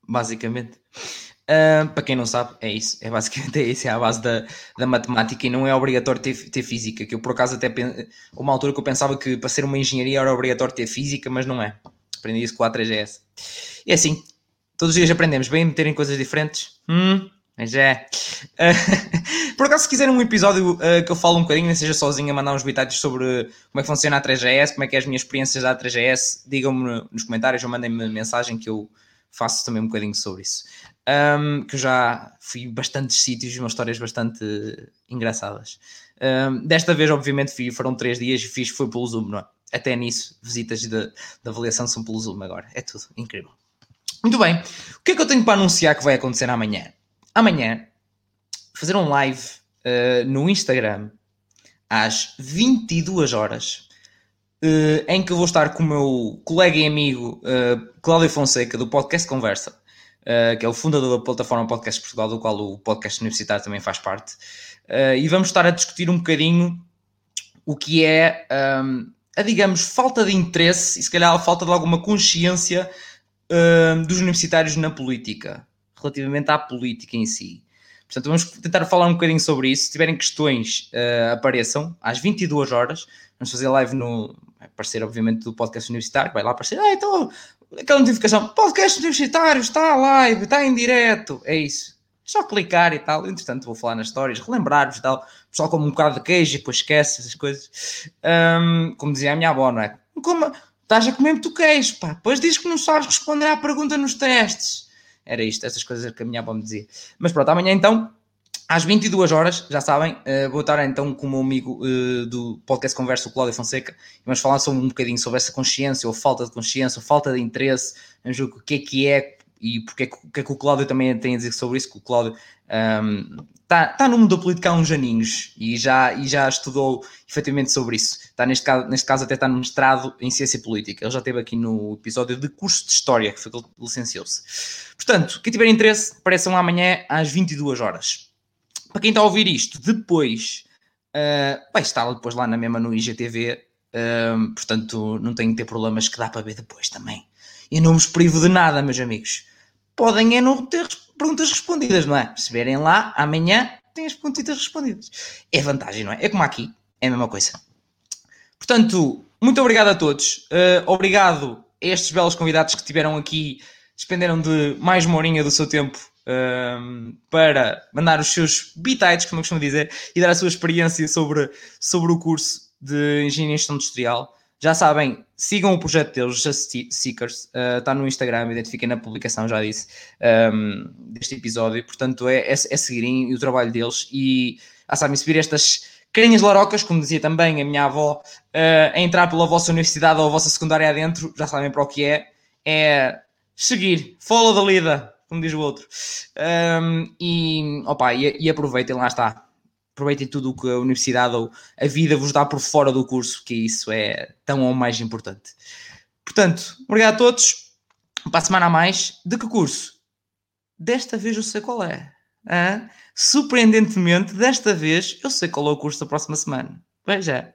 Basicamente. Uh, para quem não sabe, é isso. É basicamente [LAUGHS] isso, é a base da, da matemática e não é obrigatório ter, ter física. Que eu por acaso até uma altura que eu pensava que para ser uma engenharia era obrigatório ter física, mas não é. Aprendi isso com a 3GS. E é assim, todos os dias aprendemos bem a meter em coisas diferentes. Hum, mas é. Uh, [LAUGHS] por acaso, se quiserem um episódio uh, que eu falo um bocadinho, nem seja sozinho a mandar uns bitados sobre como é que funciona a 3GS, como é que é as minhas experiências da 3GS, digam-me nos comentários ou mandem-me mensagem que eu faço também um bocadinho sobre isso. Um, que eu já fui bastantes sítios e umas histórias bastante engraçadas. Um, desta vez, obviamente, fui, foram três dias e fiz, foi pelo Zoom, não é? Até nisso, visitas de, de avaliação são pelo Zoom agora. É tudo incrível. Muito bem. O que é que eu tenho para anunciar que vai acontecer amanhã? Amanhã, fazer um live uh, no Instagram às 22 horas uh, em que eu vou estar com o meu colega e amigo uh, Cláudio Fonseca, do Podcast Conversa, uh, que é o fundador da plataforma Podcast Portugal, do qual o podcast universitário também faz parte, e vamos estar a discutir um bocadinho o que é um, a, digamos, falta de interesse e se calhar a falta de alguma consciência dos universitários na política, relativamente à política em si. Portanto, vamos tentar falar um bocadinho sobre isso. Se tiverem questões, uh, apareçam às 22 horas. Vamos fazer live no. Vai aparecer, obviamente, do podcast universitário. Vai lá aparecer. Ah, então, aquela notificação: podcast universitário está live, está em direto. É isso. É só clicar e tal. Entretanto, vou falar nas histórias, relembrar-vos e tal. O pessoal come um bocado de queijo e depois esquece essas coisas. Um, como dizia a minha avó, não é? Como, estás a comer muito queijo, pá. Depois dizes que não sabes responder à pergunta nos testes. Era isto, essas coisas que a minha avó me dizia. Mas pronto, amanhã então, às 22 horas, já sabem, uh, vou estar então com o meu amigo uh, do podcast Conversa, o Cláudio Fonseca, e vamos falar sobre um bocadinho sobre essa consciência, ou falta de consciência, ou falta de interesse, vamos ver o que é que é e porque é que, o que é que o Cláudio também tem a dizer sobre isso, que o Cláudio um, está, está no mundo da política há uns aninhos e já, e já estudou efetivamente sobre isso. Está neste caso, neste caso até está no mestrado em ciência política. Ele já esteve aqui no episódio de curso de História, que foi que ele licenciou-se. Portanto, quem tiver interesse, apareçam amanhã às 22 horas. Para quem está a ouvir isto, depois uh, vai estar depois lá na mesma no IGTV, uh, portanto não tem que ter problemas que dá para ver depois também. E não vos privo de nada, meus amigos. Podem é não ter perguntas respondidas, não é? Se verem lá, amanhã têm as perguntas respondidas. É vantagem, não é? É como aqui, é a mesma coisa. Portanto, muito obrigado a todos. Uh, obrigado a estes belos convidados que tiveram aqui, despenderam de mais uma horinha do seu tempo uh, para mandar os seus bitites, como eu costumo dizer, e dar a sua experiência sobre, sobre o curso de Engenharia e Gestão Industrial. Já sabem, sigam o projeto deles, Just Seekers, uh, está no Instagram, identifiquem na publicação, já disse, um, deste episódio. Portanto, é, é, é seguirem o trabalho deles e, ah, sabem, subir estas carinhas larocas, como dizia também a minha avó, uh, a entrar pela vossa universidade ou a vossa secundária adentro, já sabem para o que é, é seguir, follow the leader, como diz o outro. Um, e, opa, e, e aproveitem, lá está aproveitem tudo o que a universidade ou a vida vos dá por fora do curso, que isso é tão ou mais importante. Portanto, obrigado a todos. Para a semana a mais. De que curso? Desta vez eu sei qual é. Surpreendentemente, desta vez eu sei qual é o curso da próxima semana. Veja.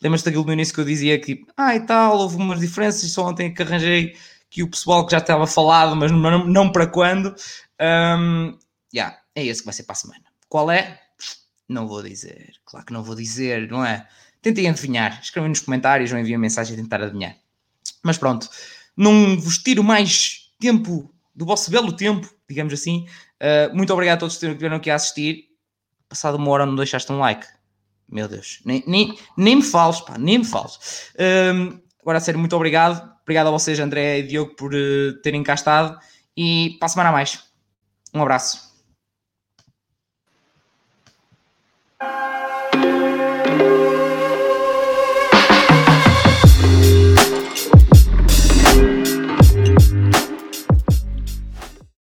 Lembras-te daquilo no início que eu dizia que, ah, e tal, houve umas diferenças, só ontem que arranjei que o pessoal que já estava falado, mas não, não para quando. Um, yeah, é esse que vai ser para a semana. Qual é? Não vou dizer. Claro que não vou dizer, não é? Tentem adivinhar. Escrevem nos comentários ou enviem mensagem a tentar adivinhar. Mas pronto, não vos tiro mais tempo do vosso belo tempo, digamos assim. Uh, muito obrigado a todos que estiveram aqui a assistir. Passado uma hora não deixaste um like. Meu Deus, nem, nem, nem me fales, pá, nem me fales. Agora, a sério, muito obrigado. Obrigado a vocês, André e Diogo, por uh, terem cá estado. E para a semana a mais. Um abraço.